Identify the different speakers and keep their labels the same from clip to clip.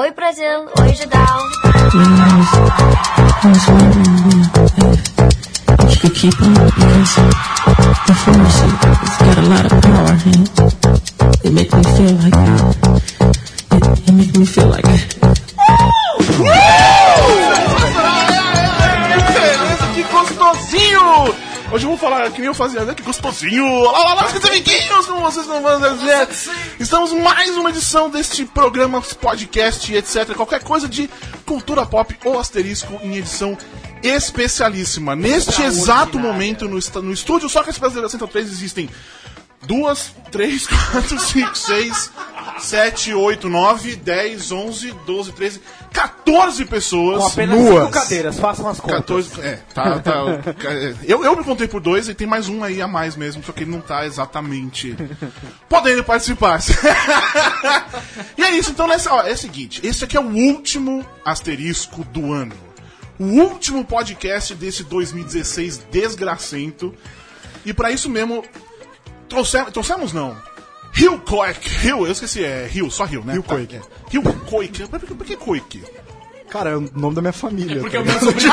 Speaker 1: Oi Brasil, oi
Speaker 2: if you could keep on because the force got a lot of power and it, it make me feel like it, it make me feel
Speaker 3: fazia, né? Que gostosinho! Olá, olá, olá, meus amiguinhos! Como vocês vão dizer? Estamos em mais uma edição deste programa, podcast, etc. Qualquer coisa de cultura pop ou asterisco em edição especialíssima. Neste exato momento, no, est- no estúdio Só que as Brasileiras Central 3 existem duas, três, quatro, cinco, seis, sete, oito, nove, dez, onze, doze, treze, 14 pessoas
Speaker 4: Com apenas
Speaker 3: nuas.
Speaker 4: cinco cadeiras, façam as contas.
Speaker 3: 14, é, tá, tá. eu, eu me contei por dois e tem mais um aí a mais mesmo, só que ele não tá exatamente podendo participar. e é isso, então nessa, ó, é o seguinte, esse aqui é o último asterisco do ano. O último podcast desse 2016 desgracento. E pra isso mesmo, trouxemos, trouxemos não. Rio Koik, Rio, eu esqueci, é Rio, só Rio, né?
Speaker 5: Rio
Speaker 3: Tá,
Speaker 5: Koik.
Speaker 3: é. Rio Koik, por que, por que?
Speaker 5: Cara, é o nome da minha família.
Speaker 6: Porque
Speaker 5: tá
Speaker 6: o meu
Speaker 5: ligado?
Speaker 6: sobrinho.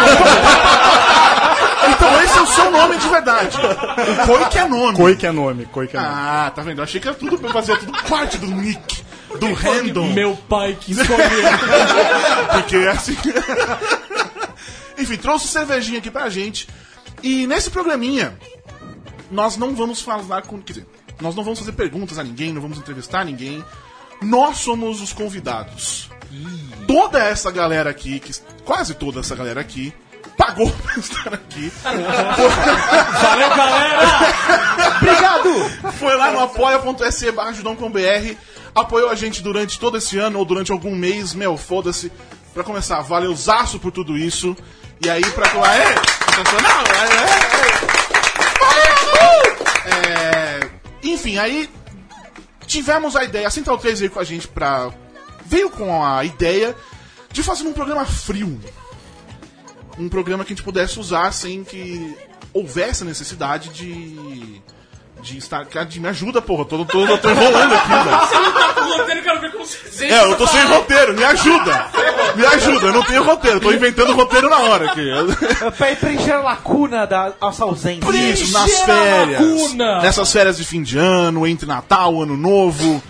Speaker 3: Então esse é o seu nome de verdade. O é nome.
Speaker 5: Coi que é nome, Coi que é nome.
Speaker 3: Ah, tá vendo? Eu achei que era tudo pra fazer tudo parte do nick, do handle.
Speaker 6: Meu pai que escolheu.
Speaker 3: Porque é assim. Enfim, trouxe cervejinha aqui pra gente. E nesse programinha, nós não vamos falar com. Quer dizer, nós não vamos fazer perguntas a ninguém, não vamos entrevistar ninguém. Nós somos os convidados. Toda essa galera aqui, que, quase toda essa galera aqui, pagou pra estar aqui.
Speaker 6: Valeu, galera!
Speaker 4: Obrigado!
Speaker 3: Foi lá no apoia.se barra apoiou a gente durante todo esse ano ou durante algum mês, meu, foda-se. Pra começar, valeuzaço por tudo isso. E aí, pra. Aê! Sensacional! Aê, aê. É, enfim, aí tivemos a ideia, a Central 3 veio com a gente pra. veio com a ideia de fazer um programa frio. Um programa que a gente pudesse usar sem que houvesse a necessidade de. De de me ajuda, porra. Tô, tô, tô, tô enrolando aqui, velho.
Speaker 6: Você não tá com roteiro, eu quero ver como você.
Speaker 3: É, eu tô sem roteiro, me ajuda! Me ajuda, eu não tenho roteiro, tô inventando roteiro na hora aqui.
Speaker 4: Pra ir preencher a lacuna da nossa ausência.
Speaker 3: Isso, nas férias.
Speaker 6: lacuna.
Speaker 3: Nessas férias de fim de ano, entre Natal, Ano Novo.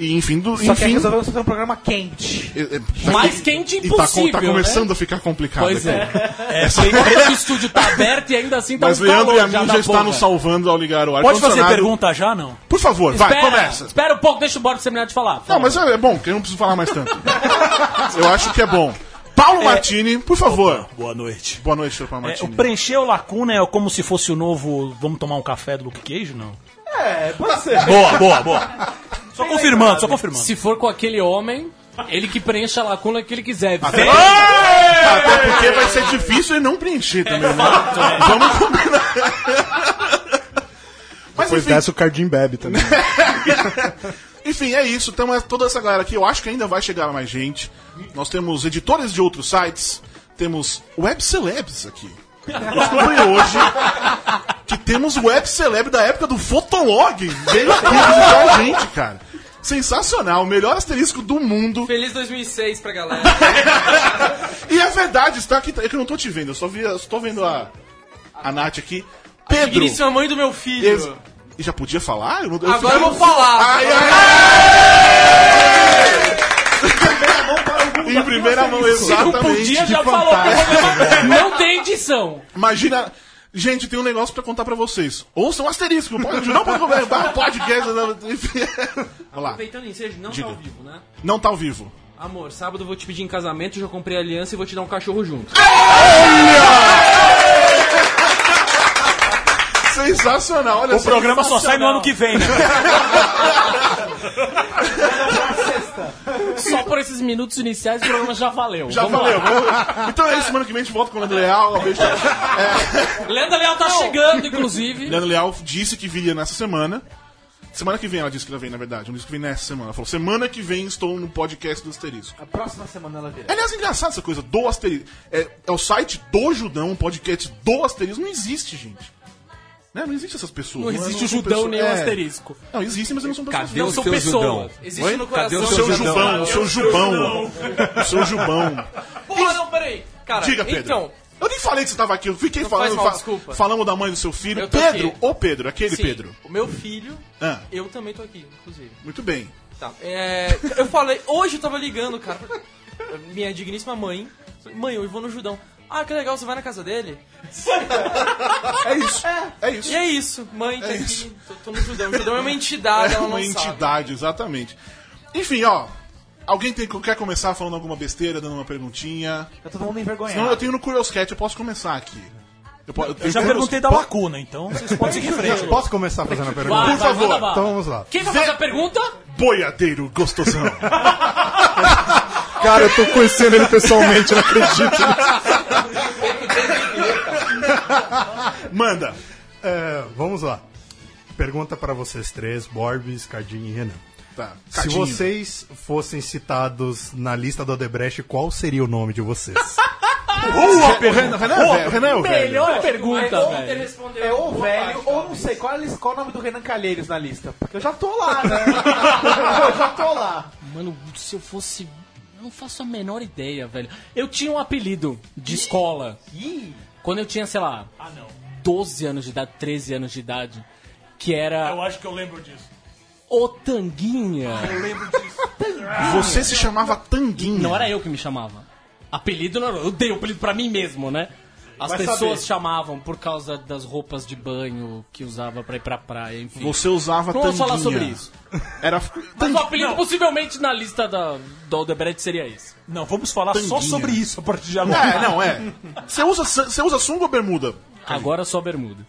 Speaker 3: E enfim, do,
Speaker 4: Só que
Speaker 3: enfim.
Speaker 4: resolvemos fazer um programa quente.
Speaker 3: é- é-
Speaker 6: Mais quente
Speaker 3: e tá, com-
Speaker 6: impossível,
Speaker 3: tá começando
Speaker 6: né?
Speaker 3: a ficar complicado.
Speaker 6: Pois
Speaker 3: aqui.
Speaker 6: é. É, o estúdio tá aberto e ainda assim tá
Speaker 3: Mas
Speaker 6: um
Speaker 3: Leandro
Speaker 6: calor
Speaker 3: e a mim
Speaker 6: da
Speaker 3: já está nos salvando ao ligar o ar
Speaker 7: Pode fazer pergunta já, não?
Speaker 3: Por favor, vai,
Speaker 6: Espera,
Speaker 3: começa.
Speaker 6: Espera um pouco, deixa o Boris terminar de falar.
Speaker 3: Não, mas é, é bom, que eu não preciso falar mais tanto. eu acho que é bom. Paulo Martini, por favor.
Speaker 7: Boa noite.
Speaker 3: Boa noite, senhor Paulo
Speaker 7: É, o
Speaker 3: Martini.
Speaker 7: preencher o lacuna é como se fosse o novo Vamos tomar um café do Luke Cage, não?
Speaker 4: É, pode ser.
Speaker 7: Boa, boa, boa. Só confirmando, só confirmando.
Speaker 6: Se for com aquele homem, ele que preenche a lacuna que ele quiser.
Speaker 3: Até, até porque vai ser difícil ele não preencher também, né? Vamos combinar. Mas
Speaker 5: Depois
Speaker 3: enfim,
Speaker 5: desce o Cardim Bebe também.
Speaker 3: enfim, é isso. Temos toda essa galera aqui. Eu acho que ainda vai chegar mais gente. Nós temos editores de outros sites. Temos web celebs aqui. Eu descobri hoje que temos web celeb da época do Fotolog. Veio aqui visitar a gente, cara. Sensacional, o melhor asterisco do mundo.
Speaker 8: Feliz 2006 pra galera.
Speaker 3: E é verdade, está aqui. É que eu não tô te vendo, eu só, vi, eu só tô vendo a, a Nath aqui. Pedro!
Speaker 8: Digníssima mãe do meu filho.
Speaker 3: Ex- E já podia falar? Eu não- eu
Speaker 8: Agora eu vou falar.
Speaker 3: Ai, ai, ai. Em primeira mão,
Speaker 6: Não
Speaker 3: exatamente.
Speaker 6: podia, já falou. Não tem edição.
Speaker 3: Imagina. Gente, tem um negócio pra contar pra vocês. Ouçam um asterisco, pode não pode barra podcast. enfim. Vamos lá.
Speaker 8: Aproveitando o ensejo, não
Speaker 3: Diga.
Speaker 8: tá ao vivo, né?
Speaker 3: Não tá ao vivo.
Speaker 8: Amor, sábado eu vou te pedir em casamento, já comprei aliança e vou te dar um cachorro junto.
Speaker 3: Sensacional, olha
Speaker 7: O programa só sai no ano que vem, né?
Speaker 6: Só esses minutos iniciais o programa já valeu.
Speaker 3: Já
Speaker 6: Vamos
Speaker 3: valeu.
Speaker 6: lá.
Speaker 3: vamos- Então é isso, semana que vem a gente volta com o Leandro Leal. É,
Speaker 6: Leandro Leal tá chegando, inclusive.
Speaker 3: Leandro Leal disse que viria nessa semana. Semana que vem ela disse que ela vem, na verdade. Não disse que vem nessa semana. Ela falou, semana que vem estou no podcast do Asterisco.
Speaker 4: A próxima semana ela virá.
Speaker 3: Aliás, é engraçado essa coisa do Asterisco. É, é o site do Judão, um podcast do Asterisco. Não existe, gente. Né? Não existe essas pessoas.
Speaker 6: Não
Speaker 3: é-
Speaker 6: existe o
Speaker 3: são
Speaker 6: judão
Speaker 3: pessoas-
Speaker 6: nem o
Speaker 3: é.
Speaker 6: asterisco.
Speaker 3: Não, existem, mas eles não são pessoas.
Speaker 8: Cadê
Speaker 6: Não
Speaker 8: o
Speaker 6: são
Speaker 8: seu
Speaker 6: pessoas.
Speaker 8: judão? Existe
Speaker 3: Oi?
Speaker 8: no
Speaker 3: Cadê
Speaker 8: coração.
Speaker 3: o seu jubão? O seu jubão. O seu jubão.
Speaker 8: Porra, não, peraí. Cara,
Speaker 3: Diga, Pedro.
Speaker 8: então,
Speaker 3: Eu nem falei que você tava aqui, eu fiquei
Speaker 8: Não
Speaker 3: falando.
Speaker 8: faz mal,
Speaker 3: fa-
Speaker 8: desculpa.
Speaker 3: Falamos da mãe do seu filho. Pedro,
Speaker 8: aqui.
Speaker 3: o Pedro, aquele
Speaker 8: sim,
Speaker 3: Pedro.
Speaker 8: o meu filho,
Speaker 3: Ah,
Speaker 8: eu também tô aqui, inclusive.
Speaker 3: muito bem.
Speaker 8: Tá. É, eu falei, hoje eu tava ligando, cara, minha digníssima mãe. Mãe, eu vou no Judão. Ah, que legal, você vai na casa dele?
Speaker 3: É isso. É, isso.
Speaker 8: E é isso, mãe, tá
Speaker 3: É
Speaker 8: aqui,
Speaker 3: isso.
Speaker 8: tô, tô no Judão. O Judão é uma entidade,
Speaker 3: É
Speaker 8: ela
Speaker 3: uma
Speaker 8: não sabe.
Speaker 3: entidade, exatamente. Enfim, ó. Alguém tem, quer começar falando alguma besteira, dando uma perguntinha?
Speaker 4: Tá todo mundo envergonhado.
Speaker 3: Senão eu tenho no Curious Cat, eu posso começar aqui. Eu, po- eu
Speaker 7: Eu já perguntei da lacuna, então vocês podem seguir em frente.
Speaker 5: Posso começar fazendo a pergunta?
Speaker 6: Vai,
Speaker 3: Por
Speaker 6: vai,
Speaker 3: favor.
Speaker 5: Então vamos lá.
Speaker 6: Quem vai
Speaker 3: Vê-
Speaker 6: fazer a pergunta?
Speaker 3: Boiadeiro gostosão.
Speaker 5: Cara, eu tô conhecendo ele pessoalmente, não acredito.
Speaker 3: Manda.
Speaker 5: É, vamos lá. Pergunta pra vocês três, Borbis, Cardinho e Renan.
Speaker 3: Tá.
Speaker 5: Se
Speaker 3: Cadinho.
Speaker 5: vocês fossem citados na lista do Odebrecht, qual seria o nome de vocês?
Speaker 3: O Renan, Renan é é o velho.
Speaker 6: Melhor pergunta, velho.
Speaker 4: É ou velho, ou não sei. Qual, é qual é o nome do Renan Calheiros na lista? Porque eu já tô lá, né? eu já tô lá.
Speaker 6: Mano, se eu fosse. Eu não faço a menor ideia, velho. Eu tinha um apelido de escola. Quando eu tinha, sei lá, 12 anos de idade, 13 anos de idade. Que era
Speaker 7: Eu acho que eu lembro disso.
Speaker 6: o Tanguinha.
Speaker 3: Você se chamava Tanguinha.
Speaker 6: Não era eu que me chamava. Apelido não era. Eu dei o apelido pra mim mesmo, né? As
Speaker 4: Vai
Speaker 6: pessoas
Speaker 4: saber.
Speaker 6: chamavam por causa das roupas de banho que usava pra ir pra praia, enfim.
Speaker 3: Você usava
Speaker 6: Não vamos falar sobre isso.
Speaker 3: Era...
Speaker 6: Mas o apelido possivelmente na lista da, do Aldebrecht seria esse.
Speaker 7: Não, vamos falar só
Speaker 3: Tanguinha.
Speaker 7: sobre isso a partir de agora.
Speaker 3: É, não, é. Você usa, você usa sunga ou bermuda?
Speaker 6: Agora só bermuda.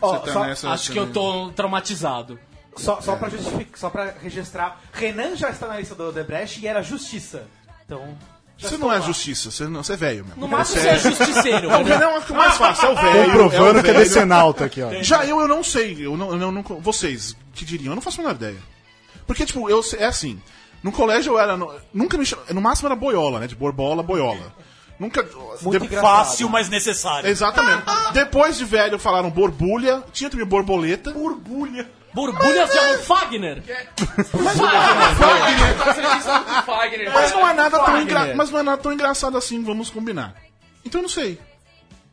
Speaker 4: Ó,
Speaker 3: tá
Speaker 4: só,
Speaker 3: nessa-
Speaker 6: Acho que eu tô traumatizado.
Speaker 4: só, só pra justificar, só pra registrar. Renan já está na lista do Odebrecht e era justiça. Então.
Speaker 3: Você não é justiça, você, não, você é velho mesmo.
Speaker 6: No máximo
Speaker 3: Você
Speaker 6: você é justiceiro.
Speaker 3: Não, o
Speaker 6: né?
Speaker 3: Renan é o mais fácil, é o velho.
Speaker 5: Comprovando
Speaker 3: é
Speaker 5: que é decenalta aqui, ó.
Speaker 3: Já eu, eu não sei. Eu não, eu não, vocês que diriam, eu não faço a menor ideia. Porque, tipo, eu é assim. No colégio eu era. no- nunca me No máximo era boiola, né? De borbola, boiola. Nunca.
Speaker 4: Muito
Speaker 3: de-.
Speaker 7: Fácil, mas necessário.
Speaker 3: Exatamente. Depois de velho falaram borbulha, tinha também borboleta.
Speaker 7: Borbulha.
Speaker 6: Borbulhas de Fagner.
Speaker 8: Fagner.
Speaker 3: Mas não é nada tão engra... mas não é nada tão engraçado assim, vamos combinar. Então eu não sei.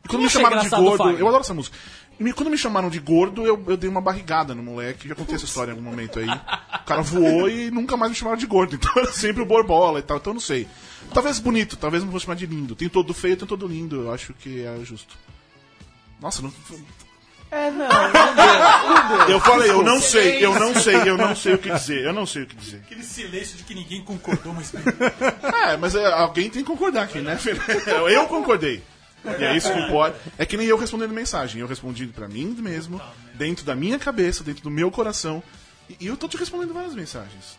Speaker 3: E quando me
Speaker 6: achei
Speaker 3: chamaram de gordo,
Speaker 6: Fagner.
Speaker 3: eu adoro essa música. Me- quando me chamaram de gordo, eu, eu dei uma barrigada no moleque. Já contei essa história em algum momento aí. O cara voou e nunca mais me chamaram de gordo. Então era sempre o borbola e tal. Então eu não sei. Talvez bonito, talvez não vou chamar de lindo. Tem todo feio, tem todo lindo. Eu acho que é justo. Nossa, não...
Speaker 4: É, não, não deu, não deu.
Speaker 3: eu falei, eu não sei, eu não sei, eu não sei o que dizer. Eu não sei o que dizer.
Speaker 7: Aquele silêncio de que ninguém concordou, mas.
Speaker 3: É, mas é, alguém tem que concordar aqui, né, filho? Eu concordei. E é isso que importa. É que nem eu respondendo mensagem. Eu respondi pra mim mesmo, dentro da minha cabeça, dentro do meu coração. E, eu tô te respondendo várias mensagens.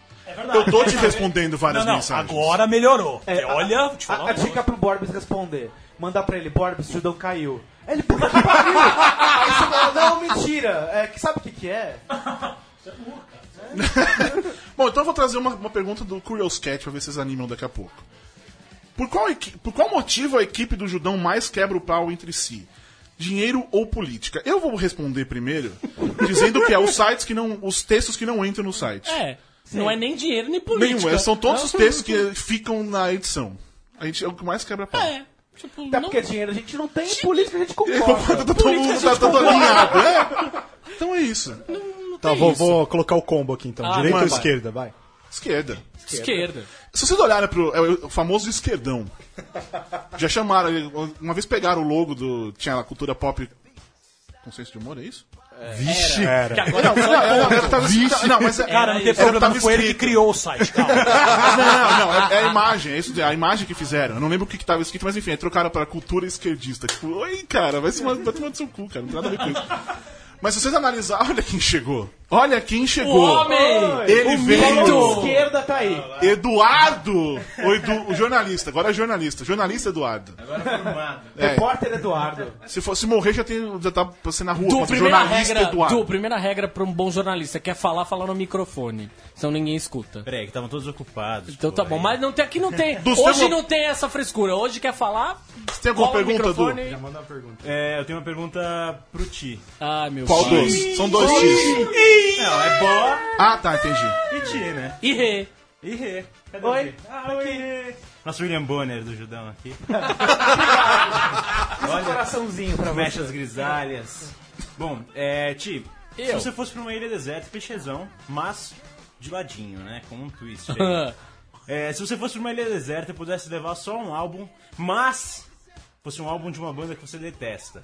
Speaker 3: Eu tô te respondendo várias
Speaker 7: Não, não,
Speaker 3: mensagens.
Speaker 7: agora melhorou.
Speaker 4: É,
Speaker 7: olha, vou te falar
Speaker 4: A, a dica pro Borbis responder. Mandar pra ele, Borbis, o Judão caiu. Ele, puta que pariu! Aí você fala, não, mentira. É, que sabe o que que é?
Speaker 3: Bom, então eu vou trazer uma, uma pergunta do Curious Cat pra ver se vocês animam daqui a pouco. Por qual, por qual motivo a equipe do Judão mais quebra o pau entre si? Dinheiro ou política? Eu vou responder primeiro, dizendo que é os sites que não. os textos que não entram no site.
Speaker 6: É. Não é nem dinheiro nem política.
Speaker 3: Nenhum, é, são todos os textos que ficam na edição. A gente é o que mais quebra pau.
Speaker 6: É. Tipo,
Speaker 4: Até
Speaker 6: não...
Speaker 4: porque dinheiro a gente não tem, política a gente
Speaker 3: Concorda, todo mundo tá todo alinhado. É. Então é isso.
Speaker 5: Tá, vou, vou colocar o combo aqui então.
Speaker 6: Ah,
Speaker 5: Direita ou
Speaker 3: manda.
Speaker 5: esquerda, vai.
Speaker 3: Esquerda.
Speaker 6: Esquerda.
Speaker 3: Se vocês olharem pro é o famoso esquerdão, já chamaram, uma vez pegaram o logo do. Tinha lá cultura pop. Consenso de humor, é isso?
Speaker 5: Vixe,
Speaker 6: Que
Speaker 5: era.
Speaker 6: agora
Speaker 3: Não, não, não, não, tava escrito- não, mas é,
Speaker 7: Cara, não tem problema, foi ele que criou o site, calma.
Speaker 3: Não, não, é, é a imagem, é isso, é a imagem que fizeram. Eu não lembro o que, que tava escrito, mas enfim, aí trocaram pra cultura esquerdista. Tipo, oi, cara, vai, se, vai tomar do seu cu, cara, não tem nada a ver com isso. Mas se vocês analisarem, olha quem chegou. Olha quem
Speaker 6: O
Speaker 3: chegou.
Speaker 6: homem!
Speaker 3: Ele
Speaker 6: o
Speaker 3: veio.
Speaker 6: mito!
Speaker 4: Esquerda tá aí.
Speaker 3: Eduardo! O, Edu, o jornalista, agora é jornalista. Jornalista Eduardo. É.
Speaker 4: Repórter Eduardo.
Speaker 3: Se fosse morrer, já, tem, já tá pra ser na rua.
Speaker 6: Du, primeira
Speaker 3: jornalista
Speaker 6: regra,
Speaker 3: Eduardo.
Speaker 6: du, primeira regra pra um bom jornalista, quer falar, fala no microfone. Senão ninguém escuta.
Speaker 9: Peraí, que estavam todos ocupados.
Speaker 6: Então tá bom,
Speaker 9: aí-
Speaker 6: mas não tem, aqui não tem.
Speaker 3: Do
Speaker 6: hoje
Speaker 3: seu-
Speaker 6: não tem essa frescura. Hoje quer falar,
Speaker 3: Tem alguma
Speaker 6: o
Speaker 3: pergunta. Du?
Speaker 5: Já manda uma pergunta.
Speaker 9: É, eu tenho uma pergunta pro Ti.
Speaker 6: Ai, meu
Speaker 3: Qual
Speaker 6: pai.
Speaker 3: dos? São dois
Speaker 9: Não, é Bó
Speaker 3: Ah, tá, entendi.
Speaker 9: e Ti, né?
Speaker 6: E Rê.
Speaker 9: E Rê. Cadê
Speaker 4: Oi.
Speaker 9: o? Ah, oi, Rê. Nosso William Bonner do Judão aqui.
Speaker 4: Um coraçãozinho pra
Speaker 9: Mexe as grisalhas. Bom, é, Ti, se
Speaker 6: Eu.
Speaker 9: você fosse pra uma ilha deserta, clichêzão, mas de ladinho, né? Com um twist aí. É, se você fosse pra uma ilha deserta e pudesse levar só um álbum, mas fosse um álbum de uma banda que você detesta.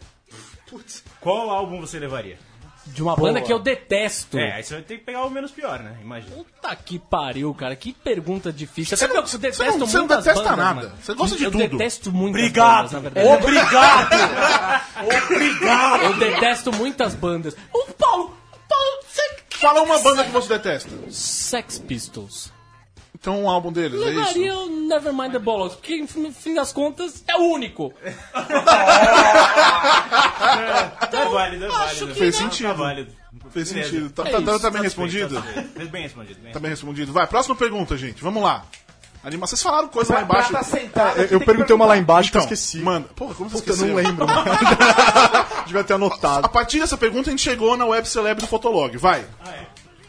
Speaker 9: Qual álbum você levaria?
Speaker 6: De uma banda que eu detesto.
Speaker 9: É, aí você vai ter que pegar o menos pior, né? Imagina.
Speaker 6: Puta que pariu, cara. Que pergunta difícil.
Speaker 3: Você
Speaker 6: Até
Speaker 3: não-
Speaker 6: porque eu
Speaker 3: você não- você não detesta
Speaker 6: bandas,
Speaker 3: nada.
Speaker 6: mano.
Speaker 3: Você gosta de
Speaker 6: eu
Speaker 3: tudo.
Speaker 6: detesto muitas
Speaker 9: Obrigado.
Speaker 6: bandas, na verdade.
Speaker 9: Obrigado!
Speaker 6: Eu detesto muitas bandas. O Paulo... Paulo você...
Speaker 3: Fala uma banda que você detesta.
Speaker 6: Sex Pistols.
Speaker 3: Então um álbum deles, é
Speaker 6: Levaria
Speaker 3: isso?
Speaker 6: o Nevermind the Bollocks, porque no fim das contas é o único.
Speaker 9: é válido, é
Speaker 6: acho
Speaker 9: válido.
Speaker 6: que
Speaker 3: Fez
Speaker 6: não.
Speaker 3: sentido.
Speaker 9: Tá válido.
Speaker 3: Fez
Speaker 9: Beleza.
Speaker 3: sentido. Tá,
Speaker 6: É
Speaker 3: tá,
Speaker 6: isso,
Speaker 3: tá bem
Speaker 9: Satisfeito,
Speaker 3: respondido?
Speaker 9: Fez bem respondido. Bem
Speaker 3: Tá bem respondido. Vai, próxima pergunta, gente. Vamos lá. Anima... Vocês falaram coisa lá
Speaker 4: Pra, pra
Speaker 3: embaixo.
Speaker 4: tá sentado,
Speaker 5: Eu, eu perguntei uma lá embaixo que eu
Speaker 3: Então,
Speaker 5: esqueci.
Speaker 3: manda. Porra, como você
Speaker 5: Puta, eu
Speaker 3: esqueceu?
Speaker 5: não lembro, mano. Devia ter
Speaker 3: A
Speaker 5: anotado.
Speaker 3: partir dessa pergunta a gente chegou na web celeb do Fotolog. Vai.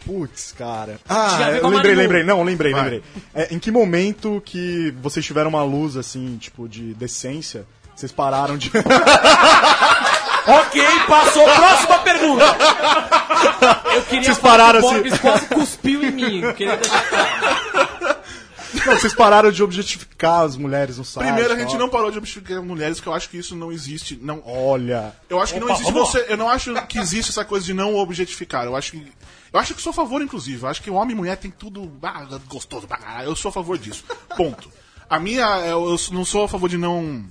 Speaker 5: Putz, cara. Ah, eu lembrei, lembrei. Não, lembrei,
Speaker 3: Vai.
Speaker 5: lembrei. É, em que momento que vocês tiveram uma luz, assim, tipo, de decência, vocês pararam de...
Speaker 8: Ok, passou. Próxima pergunta.
Speaker 6: Eu queria
Speaker 5: Vocês pararam
Speaker 6: que o
Speaker 5: assim-
Speaker 6: Borbs quase cuspiu em mim. Eu queria deixar claro.
Speaker 5: Não, vocês pararam de objetificar as mulheres no site.
Speaker 3: Primeiro, a gente
Speaker 5: ó.
Speaker 3: não parou de objetificar mulheres, que eu acho que isso não existe. Não,
Speaker 5: Olha...
Speaker 3: eu acho que não existe você. Eu não acho que existe essa coisa de não objetificar. Eu acho que. Eu acho que sou a favor, inclusive. Eu acho que homem e mulher tem tudo ah, gostoso. ah, Eu sou a favor disso. Ponto. A minha. Eu eu não sou a favor de não.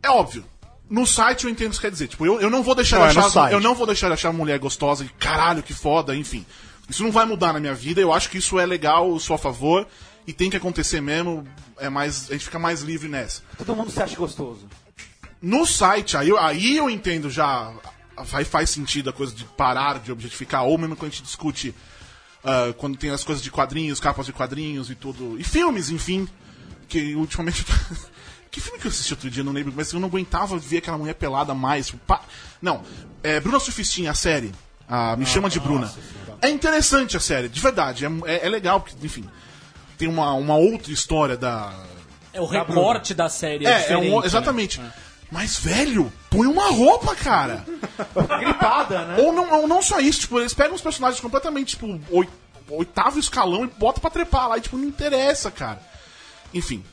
Speaker 3: É óbvio. No site eu entendo o que quer dizer. Tipo, eu, eu não vou deixar
Speaker 5: Não,
Speaker 3: de
Speaker 5: é
Speaker 3: achar.
Speaker 5: site.
Speaker 3: eu não vou deixar de achar a mulher gostosa e caralho, que foda, enfim. Isso não vai mudar na minha vida. Eu acho que isso é legal, eu sou a favor. E tem que acontecer mesmo. É mais, a gente fica mais livre nessa.
Speaker 4: Todo mundo se acha gostoso.
Speaker 3: No site, aí eu, aí eu entendo já. Aí faz sentido a coisa de parar de objetificar, ou mesmo quando a gente discute. ah, quando tem as coisas de quadrinhos, capas de quadrinhos e tudo. E filmes, enfim. Que ultimamente. que filme que eu assisti outro dia, eu não lembro, mas eu não aguentava ver aquela mulher pelada mais. tipo, pá. Não, é Bruna Surfistinha, a série. Ah, Me Chama de Bruna. É interessante a série, de verdade. É, é, é legal, porque, enfim. Tem uma, uma outra história da,
Speaker 6: É o recorte da série. É,
Speaker 3: é, é um,
Speaker 6: né?
Speaker 3: Mas, velho, põe uma roupa, cara.
Speaker 4: Gripada, né?
Speaker 3: ou, não, ou não só isso, tipo, eles pegam os personagens completamente, tipo, oi- oitavo escalão e botam pra trepar lá. E, tipo, não interessa, cara. Enfim.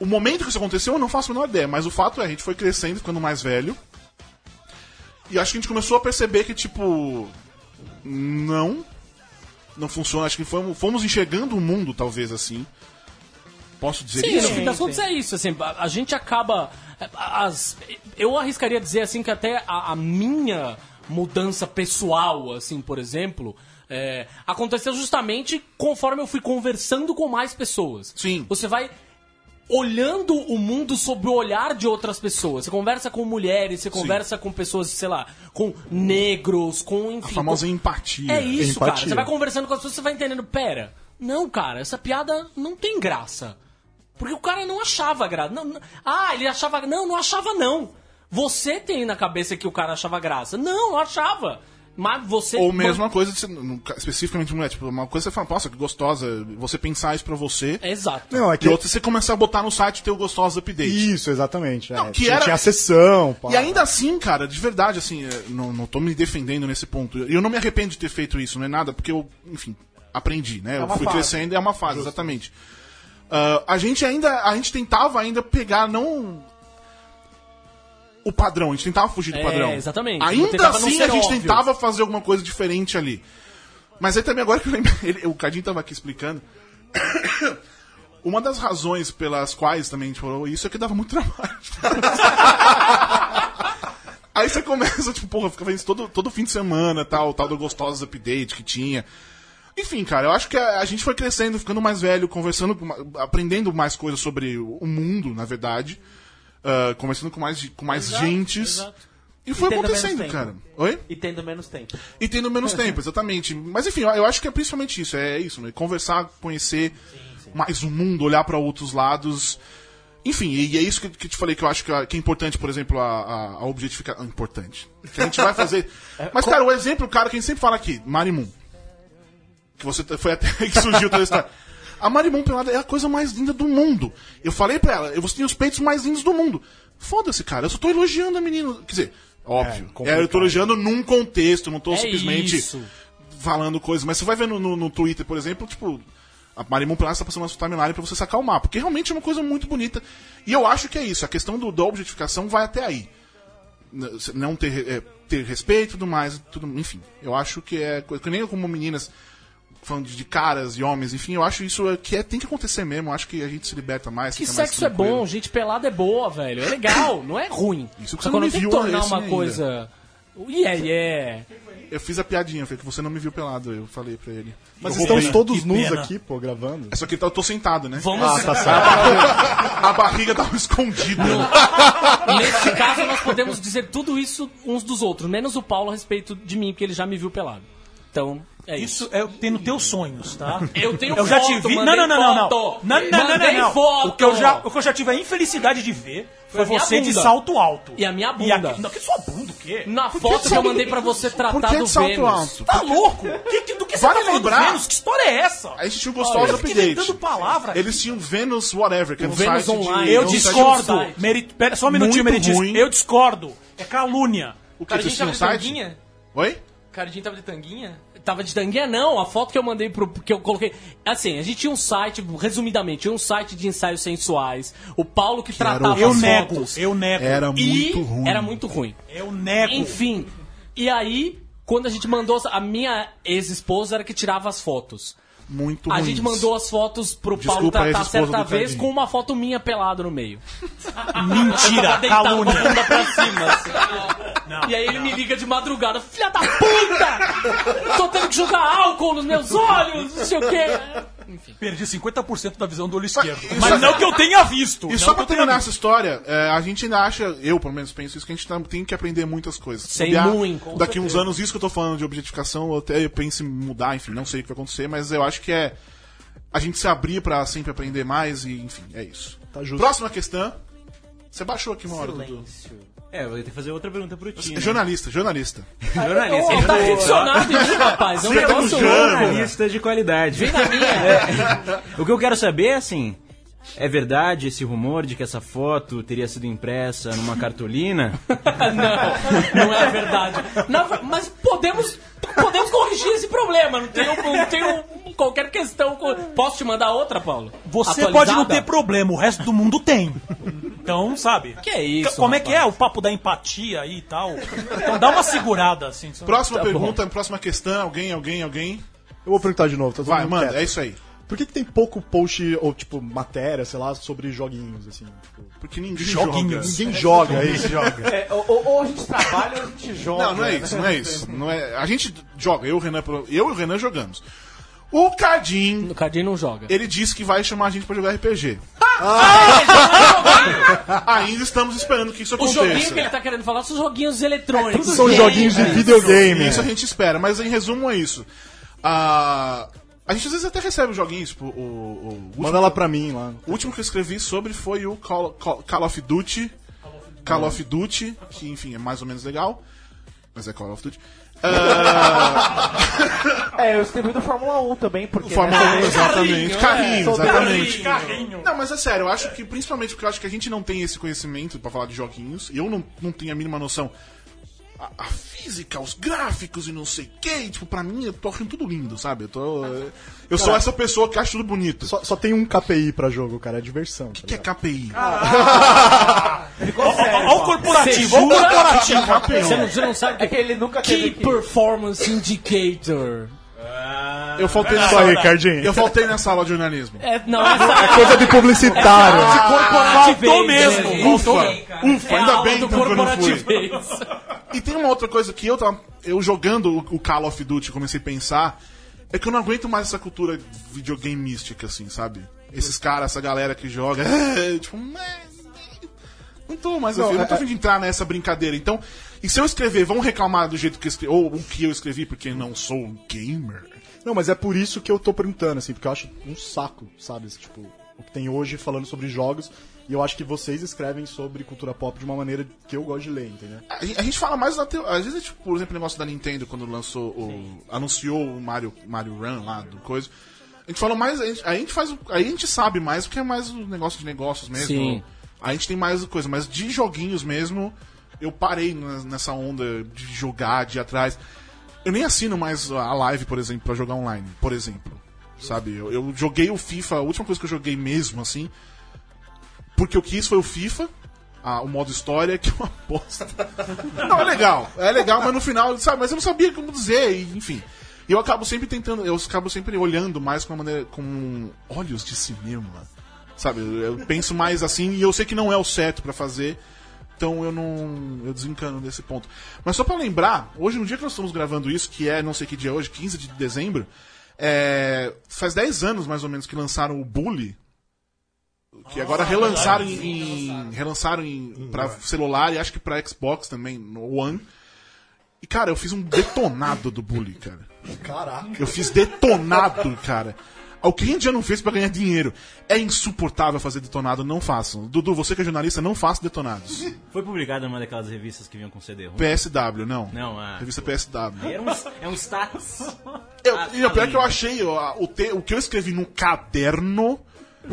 Speaker 3: O momento que isso aconteceu, eu não faço a menor ideia. Mas o fato é, a gente foi crescendo, ficando mais velho. E acho que a gente começou a perceber que, tipo. Não. Não funciona. Acho que fomos, fomos enxergando o mundo, talvez, assim. Posso dizer
Speaker 6: Sim,
Speaker 3: isso?
Speaker 6: no fim das contas é isso. Assim, a, a gente acaba. As, eu arriscaria dizer assim que até a, a minha mudança pessoal, assim, por exemplo, é, aconteceu justamente conforme eu fui conversando com mais pessoas.
Speaker 3: Sim.
Speaker 6: Você vai olhando o mundo sob o olhar de outras pessoas. Você conversa com mulheres, você conversa com pessoas, sei lá, com negros, com enfim.
Speaker 3: A famosa
Speaker 6: com-
Speaker 3: empatia.
Speaker 6: É isso, cara.
Speaker 5: Empatia.
Speaker 6: Você vai conversando com as pessoas, você vai entendendo, pera, não, cara, essa piada não tem graça. Porque o cara não achava graça. Não, não- ah, ele achava. Não, não achava, não. Você tem na cabeça que o cara achava graça. Não, não achava. Mas você.
Speaker 3: Ou mesmo uma coisa, especificamente mulher, tipo, uma coisa que você fala, nossa, que gostosa, você pensar isso pra você.
Speaker 6: Exato.
Speaker 5: Não, é
Speaker 3: E
Speaker 5: que...
Speaker 3: outra, você começar a botar no site teu gostosa update.
Speaker 5: Isso, exatamente. é.
Speaker 3: Não, que
Speaker 5: tinha,
Speaker 3: era-
Speaker 5: tinha sessão, pá.
Speaker 3: E ainda assim, cara, de verdade, assim, é, não, não tô me defendendo nesse ponto. E eu não me arrependo de ter feito isso, não é nada, porque eu, enfim, aprendi, né? eu
Speaker 4: uma
Speaker 3: fui
Speaker 4: fase.
Speaker 3: crescendo, é uma fase, exatamente. Ah, a gente ainda, a gente tentava ainda pegar, não o padrão, a gente tentava fugir do
Speaker 6: É,
Speaker 3: padrão.
Speaker 6: exatamente.
Speaker 3: Ainda assim, a gente
Speaker 6: óbvio.
Speaker 3: tentava fazer alguma coisa diferente ali. Mas aí também, agora que eu lembro, ele- o Cadinho tava aqui explicando. Uma das razões pelas quais também a gente falou isso é que dava muito trabalho. Aí você começa, tipo, porra, fica fazendo isso todo, todo fim de semana, tal, tal do Gostosos Update que tinha. Enfim, cara, eu acho que a, a gente foi crescendo, ficando mais velho, conversando, aprendendo mais coisas sobre o mundo, na verdade. Ah, conversando com mais, com mais gentes.
Speaker 6: exato.
Speaker 3: E foi
Speaker 4: menos
Speaker 3: acontecendo, cara. Oi?
Speaker 4: E tendo menos tempo.
Speaker 3: E tendo menos tempo, exatamente. Mas enfim, eu, acho que é principalmente isso, é isso, né? Conversar, conhecer mais o mundo, olhar pra outros lados. Enfim, e é isso que, que eu te falei que eu acho que, é- que é importante, por exemplo, a, a, a objetificação. Importante. Que a gente vai fazer. Mas, cara, o exemplo, cara, que a gente sempre fala aqui, Marimun. Que você t- foi até aí que surgiu toda a história. A Marimun pelada é a coisa mais linda do mundo. Eu falei pra ela, você tem os peitos mais lindos do mundo. Foda-se, cara, eu só tô elogiando a menina. Quer dizer, óbvio.
Speaker 5: complicado.
Speaker 3: É, eu tô elogiando num contexto, não tô
Speaker 6: É
Speaker 3: simplesmente
Speaker 6: isso.
Speaker 3: falando coisas. Mas você vai ver no, no, no Twitter, por exemplo, tipo, a Marimun Pelada está passando na sua timeline pra você se acalmar. Porque realmente é uma coisa muito bonita. E eu acho que é isso. A questão do, da objetificação vai até aí. Não ter, é, ter respeito e tudo mais. Tudo, enfim, eu acho que é. coisa- Que nem eu como meninas falando de caras e homens, enfim, eu acho isso é, que é, tem que acontecer mesmo. Eu acho que a gente se liberta mais.
Speaker 6: Que
Speaker 3: fica mais
Speaker 6: sexo é bom, gente pelada é boa, velho. É legal, não é ruim.
Speaker 3: Isso que
Speaker 6: Só
Speaker 3: você não me
Speaker 6: tem que tornar uma
Speaker 3: ainda.
Speaker 6: coisa. Yeah, yeah.
Speaker 3: Eu fiz a piadinha, foi que você não me viu pelado, eu falei pra ele.
Speaker 5: Mas
Speaker 3: Eu
Speaker 5: estamos
Speaker 3: roubei.
Speaker 5: todos
Speaker 7: Que
Speaker 5: nus
Speaker 7: pena.
Speaker 5: aqui, pô, gravando.
Speaker 3: É só que eu tô sentado, né?
Speaker 6: Vamos.
Speaker 5: Ah, tá certo.
Speaker 3: A barriga tava escondida.
Speaker 6: Nesse caso, nós podemos dizer tudo isso uns dos outros, menos o Paulo a respeito de mim, porque ele já me viu pelado. Então, é isso.
Speaker 7: Isso é tem nos teus sonhos, tá?
Speaker 6: Eu tenho
Speaker 7: Eu já
Speaker 6: foto,
Speaker 7: te vi. Não, não, não, não, não.
Speaker 6: foto.
Speaker 7: Não, não, não, não, não.
Speaker 6: foto.
Speaker 7: O que eu já, o que eu já tive a infelicidade de ver foi,
Speaker 6: a minha
Speaker 7: você de salto alto.
Speaker 6: E a minha
Speaker 7: E
Speaker 6: bunda.
Speaker 7: aqui, não, que sua bunda, o quê?
Speaker 6: Na foto que eu mandei pra você
Speaker 3: Por
Speaker 6: tratar
Speaker 3: que
Speaker 6: do
Speaker 3: de salto
Speaker 6: Vênus.
Speaker 3: alto?
Speaker 7: Tá louco? Que, que, do que você
Speaker 3: Vale
Speaker 7: tá falando
Speaker 3: lembrar-
Speaker 7: Vênus? Que história é essa?
Speaker 3: A gente tinha o
Speaker 7: fiquei
Speaker 3: update.
Speaker 7: palavra.
Speaker 3: Eles tinham Venus Whatever, que é
Speaker 6: O
Speaker 3: site de-
Speaker 6: Online.
Speaker 7: Eu
Speaker 3: um
Speaker 7: discordo.
Speaker 3: do.
Speaker 7: Pera, só um minutinho,
Speaker 3: ruim.
Speaker 7: Eu discordo. É calúnia.
Speaker 3: O que
Speaker 8: Cardinho
Speaker 3: vocês tinham
Speaker 8: tava
Speaker 3: um
Speaker 8: de tanguinha?
Speaker 3: Oi?
Speaker 8: Cardinho tava de tanguinha?
Speaker 6: Tava de tanguinha, não. A foto que eu mandei pro. que eu coloquei. Assim, a gente tinha um site, resumidamente, tinha um site de ensaios sensuais. O Paulo que, tratava
Speaker 7: Eu
Speaker 6: as
Speaker 7: nego.
Speaker 6: fotos.
Speaker 7: Eu nego.
Speaker 3: Era
Speaker 6: E
Speaker 3: muito ruim.
Speaker 6: Era muito ruim.
Speaker 7: Eu nego.
Speaker 6: Enfim. E aí, quando a gente mandou. A minha ex-esposa era que tirava as fotos.
Speaker 3: Muito
Speaker 6: A
Speaker 3: ruim.
Speaker 6: gente mandou as fotos pro Paulo
Speaker 3: Desculpa,
Speaker 6: tratar certa vez com uma foto minha pelado no meio.
Speaker 7: Mentira,
Speaker 6: a
Speaker 7: calúnia.
Speaker 6: bunda pra cima. assim. E aí ele me liga de madrugada, filha da puta! Tô tendo que jogar álcool nos meus olhos, não sei o quê.
Speaker 7: Perdi 50% da visão do olho esquerdo.
Speaker 3: Isso-
Speaker 7: Mas não que eu tenha visto.
Speaker 3: E só pra terminar essa história, é, a gente ainda acha, eu pelo menos penso isso, que a gente tá- tem que aprender muitas coisas.
Speaker 6: Sem
Speaker 3: Bobear,
Speaker 6: muito,
Speaker 3: Daqui uns anos, isso que eu tô falando de objetificação, eu até eu penso em mudar, enfim, não sei o que vai acontecer, mas eu acho que é a gente se abrir pra sempre aprender mais e, enfim, é isso.
Speaker 5: Tá justo.
Speaker 3: Próxima questão. Você baixou aqui uma hora, Dudu.
Speaker 9: É, eu vou ter que fazer outra pergunta pro Tino.
Speaker 3: Jornalista, jornalista.
Speaker 9: Jornalista.
Speaker 6: Ele tá ficcionado em mim, rapaz. É um
Speaker 3: tá
Speaker 6: negócio louco.
Speaker 9: Jornalista de qualidade.
Speaker 6: Vem na minha.
Speaker 9: O que eu quero saber, assim, é verdade esse rumor de que essa foto teria sido impressa numa cartolina?
Speaker 6: Não, não é verdade. Na- mas podemos, podemos corrigir esse problema. Não tenho, não tenho qualquer questão. Posso te mandar outra, Paulo?
Speaker 7: Você
Speaker 6: Atualizada?
Speaker 7: pode não ter problema, o resto do mundo tem. Então, sabe?
Speaker 6: Que é isso,
Speaker 7: Como é que é
Speaker 6: rapaz?
Speaker 7: o papo da empatia aí e tal? Então dá uma segurada, assim.
Speaker 3: Próxima
Speaker 6: Tá
Speaker 3: pergunta, próxima questão. Alguém, alguém, alguém?
Speaker 5: Eu vou perguntar de novo. Tá
Speaker 3: Vai, manda,
Speaker 5: quieto.
Speaker 3: é isso aí.
Speaker 5: Por que, que tem pouco post ou, tipo, matéria, sei lá, sobre joguinhos, assim? Tipo,
Speaker 3: Porque ninguém
Speaker 7: Joguinhos.
Speaker 3: joga.
Speaker 5: ninguém joga, é isso, joga.
Speaker 4: É, ou, ou- ou a gente trabalha ou a gente joga.
Speaker 3: Não, não é isso, não é isso. Não é, a gente joga, eu, e o Renan, eu e o Renan jogamos. O Cardim,
Speaker 6: O Cardinho não joga.
Speaker 3: ele disse que vai chamar a gente pra jogar RPG.
Speaker 6: Ah!
Speaker 3: Ainda estamos esperando que isso
Speaker 6: O joguinho
Speaker 3: aconteça.
Speaker 6: que ele tá querendo falar são joguinhos eletrônicos.
Speaker 5: São joguinhos de videogame.
Speaker 3: Isso a gente espera, mas em resumo é isso. Ah, a gente às vezes até recebe os joguinhos. Tipo, o, o, o último,
Speaker 5: Manda lá pra mim, lá.
Speaker 3: o último que eu escrevi sobre foi o Call, Call- Call of Duty. Call of Duty, que enfim é mais ou menos legal. Mas é Call of Duty. Ah,
Speaker 4: É, eu escrevi do Fórmula 1 também, porque.
Speaker 3: Fórmula
Speaker 4: né,
Speaker 3: 1, exatamente. Carrinho,
Speaker 4: Sou
Speaker 3: exatamente.
Speaker 7: Carrinho.
Speaker 3: Não, mas é sério, eu acho que principalmente porque eu acho que a gente não tem esse conhecimento pra falar de joguinhos, e eu não, não tenho a mínima noção. A, a física, os gráficos e não sei o que, tipo, pra mim eu tô achando tudo lindo, sabe? Eu tô. Eu sou essa pessoa que acha tudo bonito.
Speaker 5: Só, só tem um KPI pra jogo, cara, é diversão. tá
Speaker 3: O que é
Speaker 5: ligado?
Speaker 3: KPI?
Speaker 7: Olha o corporativo, olha o
Speaker 6: Você
Speaker 7: corporativo.
Speaker 6: Você não, você não sabe o
Speaker 4: É que ele nunca
Speaker 6: Key
Speaker 4: teve que...
Speaker 6: Performance Indicator.
Speaker 3: Eu faltei
Speaker 5: Isso aí,
Speaker 3: nessa,
Speaker 5: Cardinho.
Speaker 3: eu faltei nessa aula de jornalismo.
Speaker 6: É, não, essa
Speaker 5: Coisa de publicitário.
Speaker 6: corporativez.
Speaker 7: Faltou mesmo.
Speaker 3: Ufa, ufa,
Speaker 6: É a
Speaker 3: ainda
Speaker 6: aula
Speaker 3: bem
Speaker 6: do
Speaker 3: então, que eu não fui. E tem uma outra coisa que eu tava. Eu jogando o, o Call of Duty, comecei a pensar. É que eu não aguento mais essa cultura videogame mística, assim, sabe? Esses caras, essa galera que joga. é, tipo, mas- não tô mais afim, eu não tô afim de entrar nessa brincadeira. Então, e se eu escrever, vão reclamar do jeito que eu escrevi, ou o que eu escrevi, porque não sou um gamer.
Speaker 5: Não, mas é por isso que eu tô perguntando, assim, porque eu acho um saco, sabe? Tipo, o que tem hoje falando sobre jogos. E eu acho que vocês escrevem sobre cultura pop de uma maneira que eu gosto de ler, entendeu?
Speaker 3: A, a gente fala mais da teo... Às vezes, tipo, por exemplo, o negócio da Nintendo, quando lançou o. anunciou o Mario, Mario Run lá, do coisa. A gente fala mais. A gente, a gente faz. o- A gente sabe mais porque é mais o negócio de negócios mesmo.
Speaker 6: Sim.
Speaker 3: A gente tem mais coisa, mas de joguinhos mesmo, eu parei nessa onda de jogar, de ir atrás. Eu nem assino mais a live, por exemplo, pra jogar online, por exemplo. Sabe? Eu, eu joguei o FIFA, a última coisa que eu joguei mesmo, assim, porque eu quis foi o FIFA, o modo história, que é uma bosta. Não, é legal, é legal, mas no final, sabe, mas eu não sabia como dizer, enfim. E eu acabo sempre tentando, eu acabo sempre olhando mais com uma maneira, com olhos de cinema. Sabe, eu, eu penso mais assim e eu sei que não é o certo pra fazer. Então eu não. Eu desencano desse ponto. Mas só pra lembrar, hoje, no dia que nós estamos gravando isso, que é não sei que dia é hoje, 15 de dezembro, é, faz 10 anos mais ou menos que lançaram o Bully. Que agora relançaram em, em- relançaram em, pra celular e acho que pra Xbox também, no One. E cara, eu fiz um detonado do Bully, cara.
Speaker 5: Caraca.
Speaker 3: Eu fiz detonado, cara. O que a gente já não fez pra ganhar dinheiro. É insuportável fazer detonado, não façam. Dudu, você que é jornalista, não faça detonados.
Speaker 9: Foi publicado numa daquelas revistas que vinham com CD ruim.
Speaker 3: PSW, não.
Speaker 9: Não, a.
Speaker 3: Revista PSW.
Speaker 9: Era um, é um status.
Speaker 3: Eu,
Speaker 9: Ah,
Speaker 3: e o pior é que eu
Speaker 9: tá
Speaker 3: achei ó, o, te- o que eu escrevi no caderno,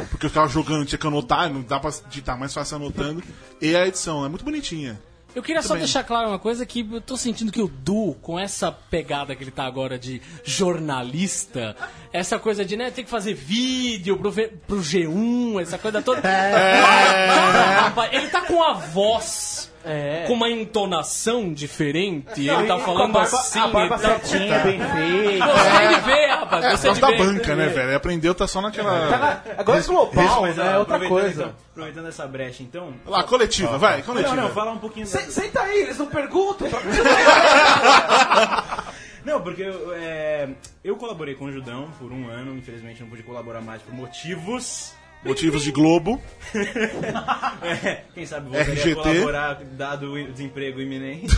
Speaker 3: porque eu ficava jogando, tinha que anotar, não dá pra digitar mais fácil anotando, e a edição, é muito bonitinha.
Speaker 6: Eu queria só
Speaker 3: bem.
Speaker 6: deixar claro uma coisa que eu tô sentindo que o Du, com essa pegada que ele tá agora de jornalista, essa coisa de, né, tem que fazer vídeo pro, V- pro G1, essa coisa toda. Cara, rapaz, ele tá com a voz
Speaker 4: É.
Speaker 6: com uma entonação diferente, ele tá falando
Speaker 4: barba,
Speaker 6: assim.
Speaker 4: a barba
Speaker 6: ele tá...
Speaker 4: certinha, bem feita.
Speaker 6: Gostei de ver, rapaz,
Speaker 3: É,
Speaker 6: gostei
Speaker 3: por
Speaker 6: de
Speaker 3: causa da
Speaker 6: ver.
Speaker 3: banca, né, velho? Aprendeu, tá só naquela.
Speaker 4: Tá na- Agora é global,
Speaker 9: Mas,
Speaker 4: né? É outra
Speaker 9: aproveitando,
Speaker 4: coisa.
Speaker 9: então, aproveitando essa brecha, então.
Speaker 3: Lá, coletiva, vai,
Speaker 9: Não,
Speaker 3: coletiva.
Speaker 9: não, falar um pouquinho. da-
Speaker 4: Se- Senta aí, eles não perguntam. pra-
Speaker 9: Não, porque eu, é, eu colaborei com o Judão por um ano, infelizmente não pude colaborar mais por motivos.
Speaker 3: Motivos de Globo.
Speaker 9: É, quem sabe voltaria
Speaker 3: RGT.
Speaker 9: a colaborar dado o desemprego iminente.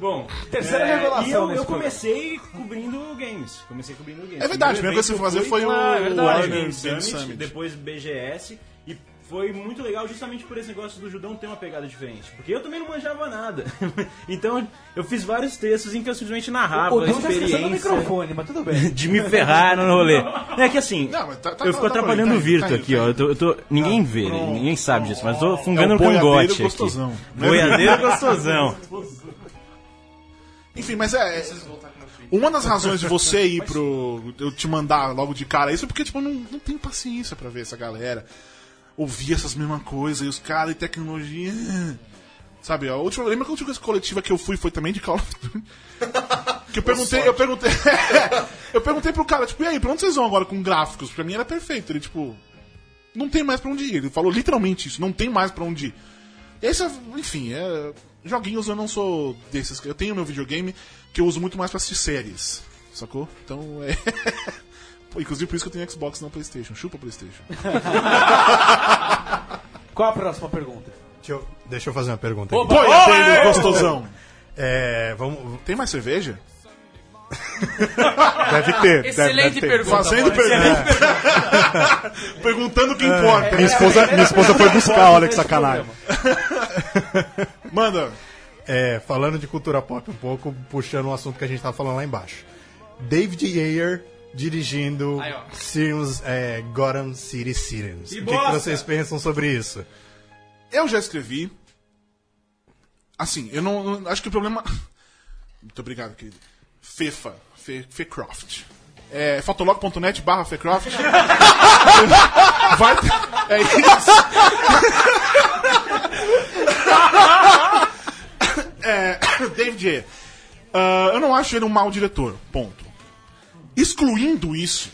Speaker 9: Bom,
Speaker 4: Terceira revelação
Speaker 9: e eu, eu comecei cobrindo games. Comecei cobrindo games.
Speaker 3: É verdade, a primeira coisa que você foi fazer foi o-
Speaker 9: é
Speaker 3: o Warner
Speaker 9: Game Summit,
Speaker 3: Summit.
Speaker 9: depois BGS. Foi muito legal justamente por esse negócio do Judão ter uma pegada diferente. Porque eu também não manjava nada. então eu fiz vários textos em que eu simplesmente narrava
Speaker 4: O
Speaker 9: a
Speaker 4: tá o
Speaker 9: experiência
Speaker 4: microfone, mas tudo bem.
Speaker 9: de me ferrar no rolê. É que assim,
Speaker 3: Não, mas tá- tá-
Speaker 9: eu fico
Speaker 3: tá
Speaker 9: atrapalhando
Speaker 3: tá
Speaker 9: o Virto
Speaker 3: tá aí,
Speaker 9: aqui,
Speaker 3: tá
Speaker 9: ó. Eu tô, eu tô- ninguém vê, ninguém sabe disso, mas tô
Speaker 3: É
Speaker 9: fungando
Speaker 3: o
Speaker 9: um
Speaker 3: boiadeiro
Speaker 9: cangote
Speaker 3: gostosão.
Speaker 9: aqui. Boiadeiro gostosão.
Speaker 3: Enfim, mas é. Uma das razões de você ir pro. Eu te mandar logo de cara isso é porque, tipo, eu não, não tenho paciência pra ver essa galera. Ouvir essas mesmas coisas e os caras e tecnologia. Sabe, a última, lembra que a última coisa coletiva que eu fui foi também de Call of Duty? Que eu perguntei, eu perguntei. eu perguntei pro cara, tipo, e aí, pra onde vocês vão agora com gráficos? Pra mim era perfeito. Ele, tipo, não tem mais pra onde ir. Ele falou literalmente isso, não tem mais pra onde ir. Esse, enfim, é, joguinhos eu não sou desses. Eu tenho meu videogame que eu uso muito mais pra assistir séries, sacou? Então é. Pô, Inclusive por isso que eu tenho Xbox não PlayStation. Chupa PlayStation.
Speaker 4: Qual a próxima pergunta?
Speaker 10: Deixa eu, deixa eu fazer uma pergunta aqui.
Speaker 3: Pô, Boiadeiro gostosão.
Speaker 10: É, vamos,
Speaker 3: Tem mais cerveja?
Speaker 5: Deve ter. deve-
Speaker 6: Excelente
Speaker 5: deve ter.
Speaker 6: pergunta.
Speaker 3: Fazendo pergunta. Perguntando o que importa.
Speaker 5: Minha esposa, minha esposa foi buscar, olha que sacanagem.
Speaker 3: Manda.
Speaker 10: é, falando de cultura pop um pouco, puxando um assunto que a gente tava falando lá embaixo. David Ayer dirigindo
Speaker 6: Aí.
Speaker 10: Sirius, é, Gotham City Sirens. O que, que vocês pensam sobre isso?
Speaker 3: Eu já escrevi. Assim, eu não. não- acho que o problema. Muito obrigado, querido. Fefa. Fe, Fecroft. É fotolog.net barra Fecroft. Vai É isso. é, David Ayer. Ah, eu não acho ele um mau diretor. Ponto. Excluindo isso,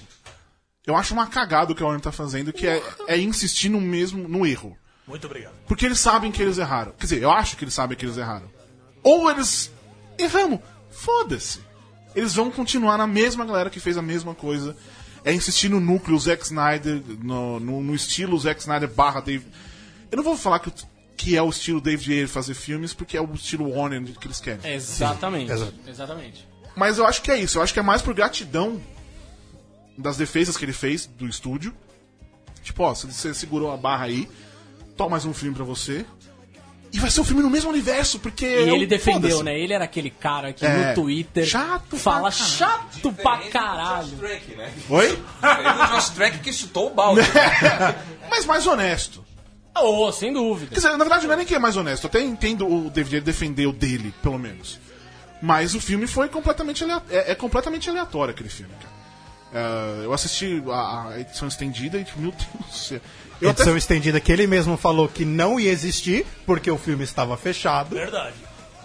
Speaker 3: eu acho uma cagada o que a Warner tá fazendo, que é, é insistir no mesmo, no erro.
Speaker 7: Muito obrigado.
Speaker 3: Porque eles sabem que eles erraram. Quer dizer, eu acho que eles sabem que eles erraram. Ou eles erramos. Foda-se. Eles vão continuar na mesma galera que fez a mesma coisa. É insistir no núcleo Zack Snyder, no, no, no estilo Zack Snyder barra Dave. Eu não vou falar que, que é o estilo David Ayer fazer filmes, porque é o estilo Warner que eles querem.
Speaker 6: Exatamente. Exatamente.
Speaker 3: Mas eu acho que é isso. Eu acho que é mais por gratidão das defesas que ele fez do estúdio. Tipo, ó, você- segurou a barra aí, toma mais um filme pra você. E vai ser um filme no mesmo universo, porque.
Speaker 6: E
Speaker 3: é um-
Speaker 6: ele defendeu, né? Ele era aquele cara que
Speaker 3: É.
Speaker 6: no Twitter
Speaker 3: Chato
Speaker 6: fala
Speaker 3: pra caralho.
Speaker 6: chato pra caralho.
Speaker 11: Drake, né?
Speaker 3: Oi?
Speaker 11: Diferente do Josh que chutou o balde.
Speaker 3: Mas mais honesto.
Speaker 6: Oh, sem dúvida.
Speaker 3: Quer dizer, na verdade, não é nem que é mais honesto. Eu até entendo o David ele defender o dele, pelo menos. Mas o filme foi completamente aleatório. É, é completamente aleatório aquele filme, cara. É, eu assisti a, a edição estendida e, tipo, meu Deus do céu. Eu até
Speaker 10: Edição estendida que ele mesmo falou que não ia existir, porque o filme estava fechado.
Speaker 7: Verdade.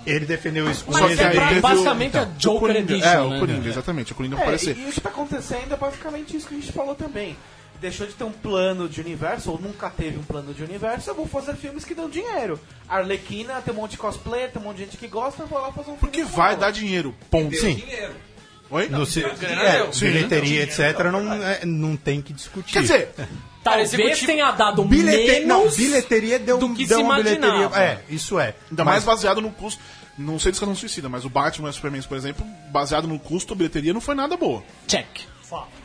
Speaker 10: Ele defendeu isso com
Speaker 3: que
Speaker 10: exemplo.
Speaker 3: aí
Speaker 6: pra-
Speaker 3: o-
Speaker 6: basicamente a
Speaker 3: o
Speaker 6: Joker
Speaker 3: Coringa.
Speaker 6: Edition,
Speaker 3: É, o
Speaker 6: né?
Speaker 3: Coringa, exatamente. O Coringa
Speaker 4: É,
Speaker 3: aparecer.
Speaker 4: e, o que tá acontecendo é basicamente isso que a gente falou também. Deixou de ter um plano de universo, ou nunca teve um plano de universo, eu vou fazer filmes que dão dinheiro. Arlequina, tem um monte de cosplayer, tem um monte de gente que gosta, eu vou lá fazer um filme.
Speaker 3: Porque vai dar dinheiro. Ponto.
Speaker 10: Sim.
Speaker 11: Dinheiro.
Speaker 3: Oi?
Speaker 10: No ci-
Speaker 11: grana
Speaker 10: é, bilheteria, etc., não, é, não tem que discutir.
Speaker 3: Quer dizer,
Speaker 6: Talvez
Speaker 8: executivo-
Speaker 6: tenha dado
Speaker 10: Bilhete... não,
Speaker 6: menos
Speaker 10: bilheteria deu,
Speaker 6: do que
Speaker 10: deu
Speaker 6: se
Speaker 10: uma bilheteria. É, isso é.
Speaker 3: ainda
Speaker 10: Mas-
Speaker 3: mais baseado no custo. Não sei do Esquadrão Suicida, mas o Batman e o Superman, por exemplo, baseado no custo, a bilheteria não foi nada boa.
Speaker 6: check.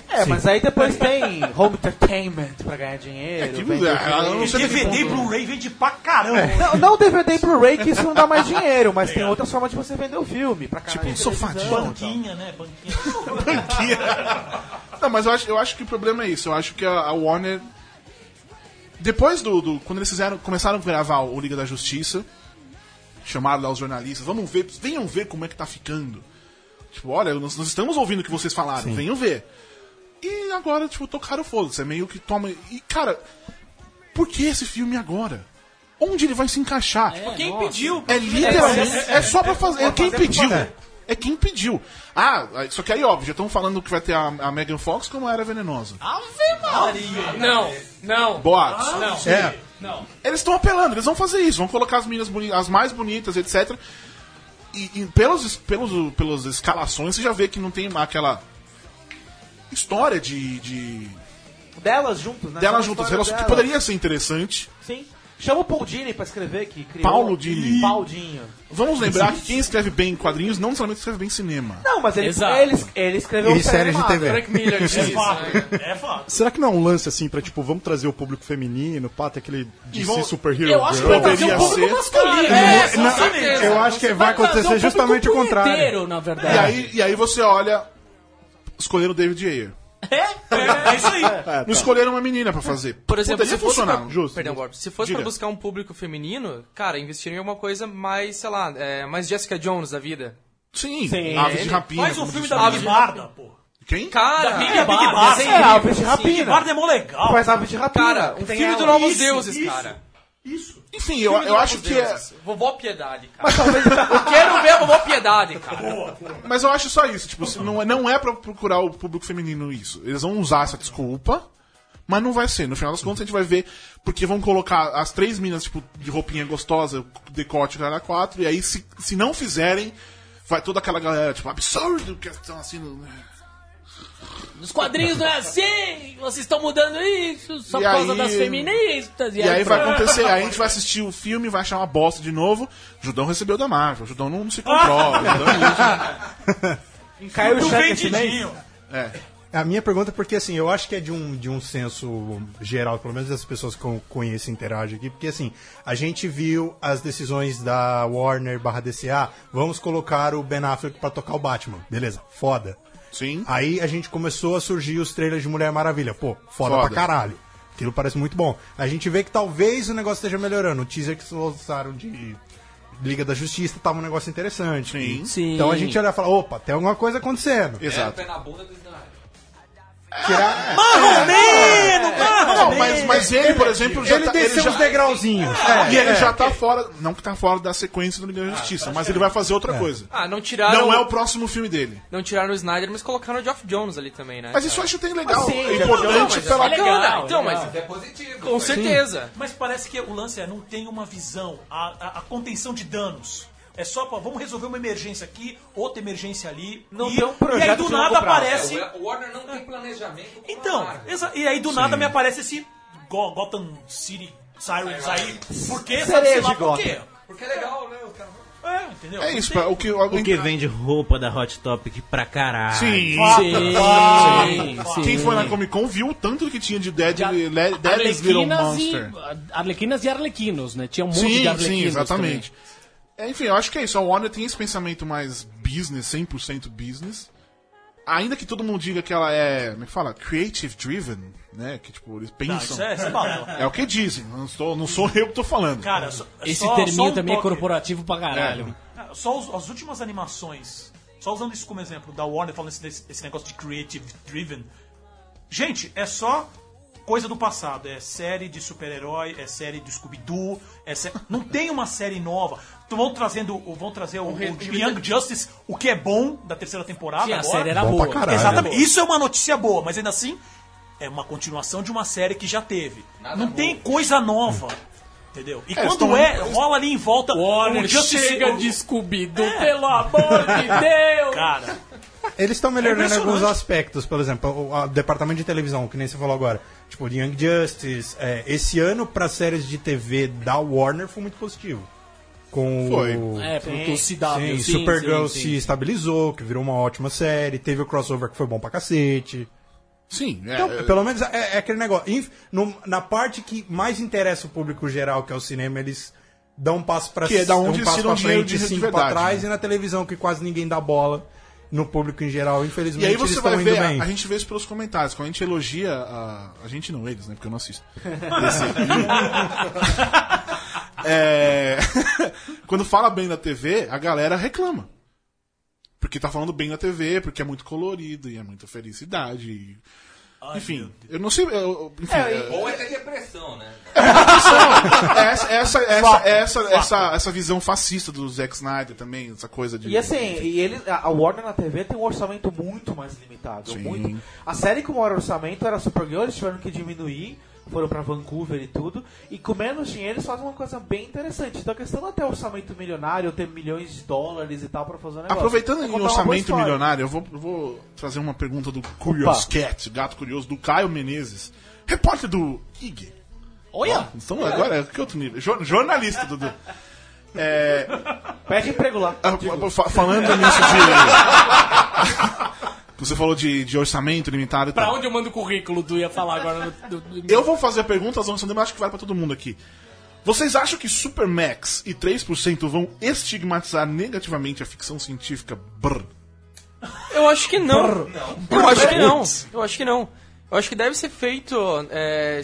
Speaker 4: É, mas aí depois tem home entertainment pra ganhar dinheiro.
Speaker 3: É que-
Speaker 4: vem
Speaker 3: é,
Speaker 4: DVD.
Speaker 7: e Blu-ray vende pra caramba.
Speaker 3: É.
Speaker 4: Não, não DVD pro Ray que isso não dá mais dinheiro, mas tem outras formas de você vender o filme. Pra canais
Speaker 3: Tipo,
Speaker 4: de
Speaker 3: sofadinho.
Speaker 7: Banquinha, né? Banquinha.
Speaker 3: Não, mas eu acho, eu acho que o problema é isso. Eu acho que a, a Warner. Depois do, do- Quando eles fizeram, começaram a gravar o Liga da Justiça, chamaram lá os jornalistas, vamos ver, venham ver como é que tá ficando. Tipo, olha, nós, nós estamos ouvindo o que vocês falaram, venham ver. E agora, tipo, tocaram foda-se. É meio que toma. E, cara, por que esse filme agora? Onde ele vai se encaixar?
Speaker 8: Quem pediu?
Speaker 3: É literalmente. É, só pra fazer. É quem pediu. É quem pediu. Ah, só que aí, óbvio, já estão falando que vai ter a, a Megan Fox como era venenosa.
Speaker 6: Não, não.
Speaker 3: Boatos.
Speaker 6: Não.
Speaker 10: É,
Speaker 3: Eles estão apelando, eles vão fazer isso, vão colocar as meninas boni- as mais bonitas, etc. E, e pelos, pelos, pelas escalações, você já vê que não tem aquela história de. de
Speaker 4: Delas juntas, né?
Speaker 3: delas juntas, que poderia ser interessante.
Speaker 4: Sim. Chama o Paul Dini pra escrever, que criou...
Speaker 3: Paulo Dini.
Speaker 4: Paudinho.
Speaker 3: Vamos lembrar que quem escreve bem em quadrinhos não necessariamente escreve bem em cinema.
Speaker 4: Não, mas ele,
Speaker 6: Exato.
Speaker 4: ele, ele escreveu
Speaker 10: E
Speaker 4: o
Speaker 10: séries de. TV.
Speaker 8: Frank Miller disse
Speaker 7: É fato.
Speaker 8: né?
Speaker 7: É fato.
Speaker 5: Será que não é um lance assim pra, tipo, vamos trazer o público feminino, pá, ter aquele DC
Speaker 3: vão-
Speaker 5: Super Hero
Speaker 6: Eu acho que vai trazer
Speaker 3: Poderia
Speaker 6: um público
Speaker 3: ser.
Speaker 6: masculino.
Speaker 8: É,
Speaker 10: Não,
Speaker 8: certeza.
Speaker 10: eu acho que vai
Speaker 6: trazer
Speaker 10: acontecer justamente o contrário.
Speaker 6: punheteiro, na
Speaker 3: E
Speaker 6: verdade.
Speaker 3: aí, e aí você olha. Escolheram o David Ayer.
Speaker 7: É, é isso aí.
Speaker 3: Não escolheram uma menina pra fazer.
Speaker 8: Por exemplo,
Speaker 3: Poderia
Speaker 8: se fosse
Speaker 3: funcionar.
Speaker 8: pra,
Speaker 3: Justo.
Speaker 8: Perdão, Bob. Se fosse
Speaker 3: Diga.
Speaker 8: pra buscar um público feminino, cara, investiria em alguma coisa mais, sei lá, é, mais Jessica Jones da vida.
Speaker 3: Sim,
Speaker 4: Sim.
Speaker 3: Aves de Rapina.
Speaker 7: Faz um filme da Big Barda, pô.
Speaker 3: Quem?
Speaker 8: Cara,
Speaker 7: Big
Speaker 8: é,
Speaker 7: Barda.
Speaker 4: É, Aves de
Speaker 7: Big
Speaker 4: Rapina.
Speaker 7: Barda é mó legal.
Speaker 4: Faz Aves de Rapina.
Speaker 8: Cara, um filme do. Novos
Speaker 7: Isso,
Speaker 8: Deuses,
Speaker 7: isso.
Speaker 8: cara.
Speaker 7: Isso.
Speaker 3: Enfim, eu, eu acho que é.
Speaker 8: Vovó Piedade, cara. Eu quero ver a Vovó Piedade, cara.
Speaker 3: Mas eu acho só isso. Tipo, se não, é- não é pra procurar o público feminino isso. Eles vão usar essa desculpa, mas não vai ser. No final das contas, a gente vai ver. Porque vão colocar as três minas, tipo, de roupinha gostosa, decote, cara, quatro. E aí, se, se não fizerem, vai toda aquela galera, tipo, absurdo, que estão assim. no-
Speaker 6: Nos quadrinhos não é assim! Vocês estão mudando isso só
Speaker 3: E
Speaker 6: por causa
Speaker 3: aí-
Speaker 6: das feministas.
Speaker 3: E aí vai acontecer, aí a gente vai assistir o filme, vai achar uma bosta de novo. Judão recebeu da Marvel, Judão não se comprova. Judão
Speaker 4: Caiu o cheque
Speaker 3: é.
Speaker 10: A minha pergunta é porque, assim, eu acho que é de um, de um senso geral, pelo menos das pessoas que eu conheço e interagem aqui, porque, assim, a gente viu as decisões da Warner barra DCA, vamos colocar o Ben Affleck pra tocar o Batman. Beleza, foda.
Speaker 3: Sim.
Speaker 10: Aí a gente começou a surgir os trailers de Mulher Maravilha. Pô, foda,
Speaker 3: Foda.
Speaker 10: pra caralho. Aquilo parece muito bom. A gente vê que talvez o negócio esteja melhorando. O teaser que lançaram de Liga da Justiça tava um negócio interessante.
Speaker 3: Sim.
Speaker 6: Sim.
Speaker 10: Então a gente olha e fala, opa, tem alguma coisa acontecendo.
Speaker 3: Exato.
Speaker 11: Pé na bunda.
Speaker 10: Tirar...
Speaker 7: Marromeno, cara!
Speaker 3: Não, mas, mas ele, por exemplo, já
Speaker 10: Ele
Speaker 3: tá,
Speaker 10: desceu
Speaker 3: já,
Speaker 10: os degrauzinhos.
Speaker 3: E ele
Speaker 10: É,
Speaker 3: já tá fora. Não que tá fora da sequência do Liga da Justiça, mas ele vai fazer outra coisa.
Speaker 8: Ah, não tiraram.
Speaker 3: Não é o próximo filme dele.
Speaker 8: Não tiraram o Snyder, mas colocaram o Geoff Jones ali também, né?
Speaker 3: Mas isso eu acho até legal.
Speaker 4: Ah, sim,
Speaker 3: é importante
Speaker 8: Não, mas
Speaker 3: pela
Speaker 8: é legal, então,
Speaker 6: legal.
Speaker 8: mas
Speaker 11: É positivo.
Speaker 8: com certeza.
Speaker 7: Mas parece que o lance é, não tem uma visão, a, a- a contenção de danos. É só pra, vamos resolver uma emergência aqui, outra emergência ali.
Speaker 4: Não
Speaker 7: e,
Speaker 4: tem um projeto
Speaker 7: e aí do
Speaker 4: de
Speaker 7: nada aparece.
Speaker 11: É, O Warner não tem planejamento.
Speaker 7: Então, e aí do nada me aparece esse Go- Gotham City Sirens aí. Por quê? Sabe, sei lá
Speaker 4: de
Speaker 7: por quê.
Speaker 11: Porque é legal, né? Os caras...
Speaker 7: É, entendeu?
Speaker 3: É isso,
Speaker 7: tem-
Speaker 3: pra- o que...
Speaker 9: Porque vende roupa da Hot Topic pra caralho.
Speaker 3: Sim,
Speaker 6: Sim, sim.
Speaker 3: Quem foi na Comic Con viu o tanto que tinha de Dead,
Speaker 6: De
Speaker 3: Deadly's Little Monster.
Speaker 6: e, Arlequinas e Arlequinos, né? Tinha um monte de
Speaker 3: Sim,
Speaker 6: Arlequinos
Speaker 3: sim, exatamente.
Speaker 6: também.
Speaker 3: É, enfim, eu acho que é isso. A Warner tem esse pensamento mais business, 100% business. Ainda que todo mundo diga que ela é, como é que fala? Creative driven, né? Que tipo, eles
Speaker 7: Não,
Speaker 3: pensam.
Speaker 7: isso é, isso é.
Speaker 3: É o que dizem, não, estou, não sou eu que tô falando.
Speaker 7: Cara, só,
Speaker 6: Esse
Speaker 7: só-
Speaker 6: terminho
Speaker 7: só um
Speaker 6: também é
Speaker 7: toque.
Speaker 6: corporativo pra caralho.
Speaker 7: Ah, Só os- as últimas animações, só usando isso como exemplo, da Warner falando esse, esse negócio de creative driven. Gente, é só coisa do passado. É série de super-herói, é série de Scooby-Doo, é sé- não tem uma série nova. Então vão trazendo, vão trazer o, o Young Justice, o que é bom da terceira temporada
Speaker 6: Sim, a
Speaker 7: agora.
Speaker 6: série era
Speaker 10: Bom
Speaker 6: boa.
Speaker 10: pra caralho.
Speaker 7: Exatamente. Isso é uma notícia boa, mas ainda assim é uma continuação de uma série que já teve. não tem coisa nova. Entendeu? E
Speaker 3: É,
Speaker 7: quando
Speaker 3: estão-
Speaker 7: é, rola ali em volta
Speaker 6: Warner,
Speaker 7: o Justice
Speaker 6: chega
Speaker 7: o-
Speaker 6: de Scooby-Doo, pelo amor de Deus!
Speaker 7: Cara,
Speaker 10: Eles estão melhorando
Speaker 7: É
Speaker 10: em alguns aspectos, por exemplo, o, o departamento de televisão, que nem você falou agora. Tipo, Young Justice. é, esse ano, para séries de TV da Warner, foi muito positivo. Com
Speaker 3: Foi.
Speaker 10: o.
Speaker 6: É, pro
Speaker 10: Sim,
Speaker 6: CW, sim,
Speaker 10: Supergirl
Speaker 6: sim, sim.
Speaker 10: se estabilizou, que virou uma ótima série. Teve o crossover que foi bom pra cacete.
Speaker 3: Sim, é,
Speaker 10: Então,
Speaker 3: é-
Speaker 10: pelo menos é, é aquele negócio. Inf- no- na parte que mais interessa o público geral, que é o cinema, eles dão um passo pra
Speaker 3: Que é da onde
Speaker 10: um passo
Speaker 3: dinheiro
Speaker 10: frente, cinco pra
Speaker 3: verdade,
Speaker 10: trás,
Speaker 3: né?
Speaker 10: e na televisão, que quase ninguém dá bola no público em geral. Infelizmente,
Speaker 3: E aí você vai ver,
Speaker 10: bem.
Speaker 3: a, a gente vê isso pelos comentários. Quando a gente elogia a. A gente não, eles, né? Porque eu não assisto. É, Quando fala bem da TV, a galera reclama. Porque tá falando bem da TV, porque é muito colorido e é muita felicidade. e- Enfim, eu não sei. eu- enfim, é-
Speaker 11: Ou é até depressão, né?
Speaker 3: é essa, essa, essa, essa, essa, essa visão fascista do Zack Snyder também, essa coisa de.
Speaker 4: E assim, e ele, a Warner na TV tem um orçamento muito mais limitado.
Speaker 3: Sim.
Speaker 4: Muito. A série com maior orçamento era Supergirl, eles tiveram que diminuir, foram pra Vancouver e tudo. E com menos dinheiro eles fazem uma coisa bem interessante. Então a questão não é ter orçamento milionário, ter milhões de dólares e tal pra fazer um negócio.
Speaker 3: Aproveitando
Speaker 4: É
Speaker 3: em orçamento milionário, eu vou, eu vou trazer uma pergunta do Curious Cat, o gato curioso, do Caio Menezes, repórter do IG.
Speaker 6: Olha!
Speaker 3: Então agora, que outro nível? Jor- jornalista, Dudu. É,
Speaker 4: Pede emprego lá.
Speaker 3: ah, fa- falando nisso de. Você falou de, de orçamento limitado e
Speaker 6: Pra
Speaker 3: tal.
Speaker 6: onde eu mando o currículo? Tu ia falar agora. Do, do-
Speaker 3: Eu vou fazer a pergunta, as mas acho que vale pra todo mundo aqui. Vocês acham que Supermax e 3% vão estigmatizar negativamente a ficção científica? Brr.
Speaker 8: Eu acho que não. Eu acho que não. Eu acho que não. Eu acho que deve ser feito, é,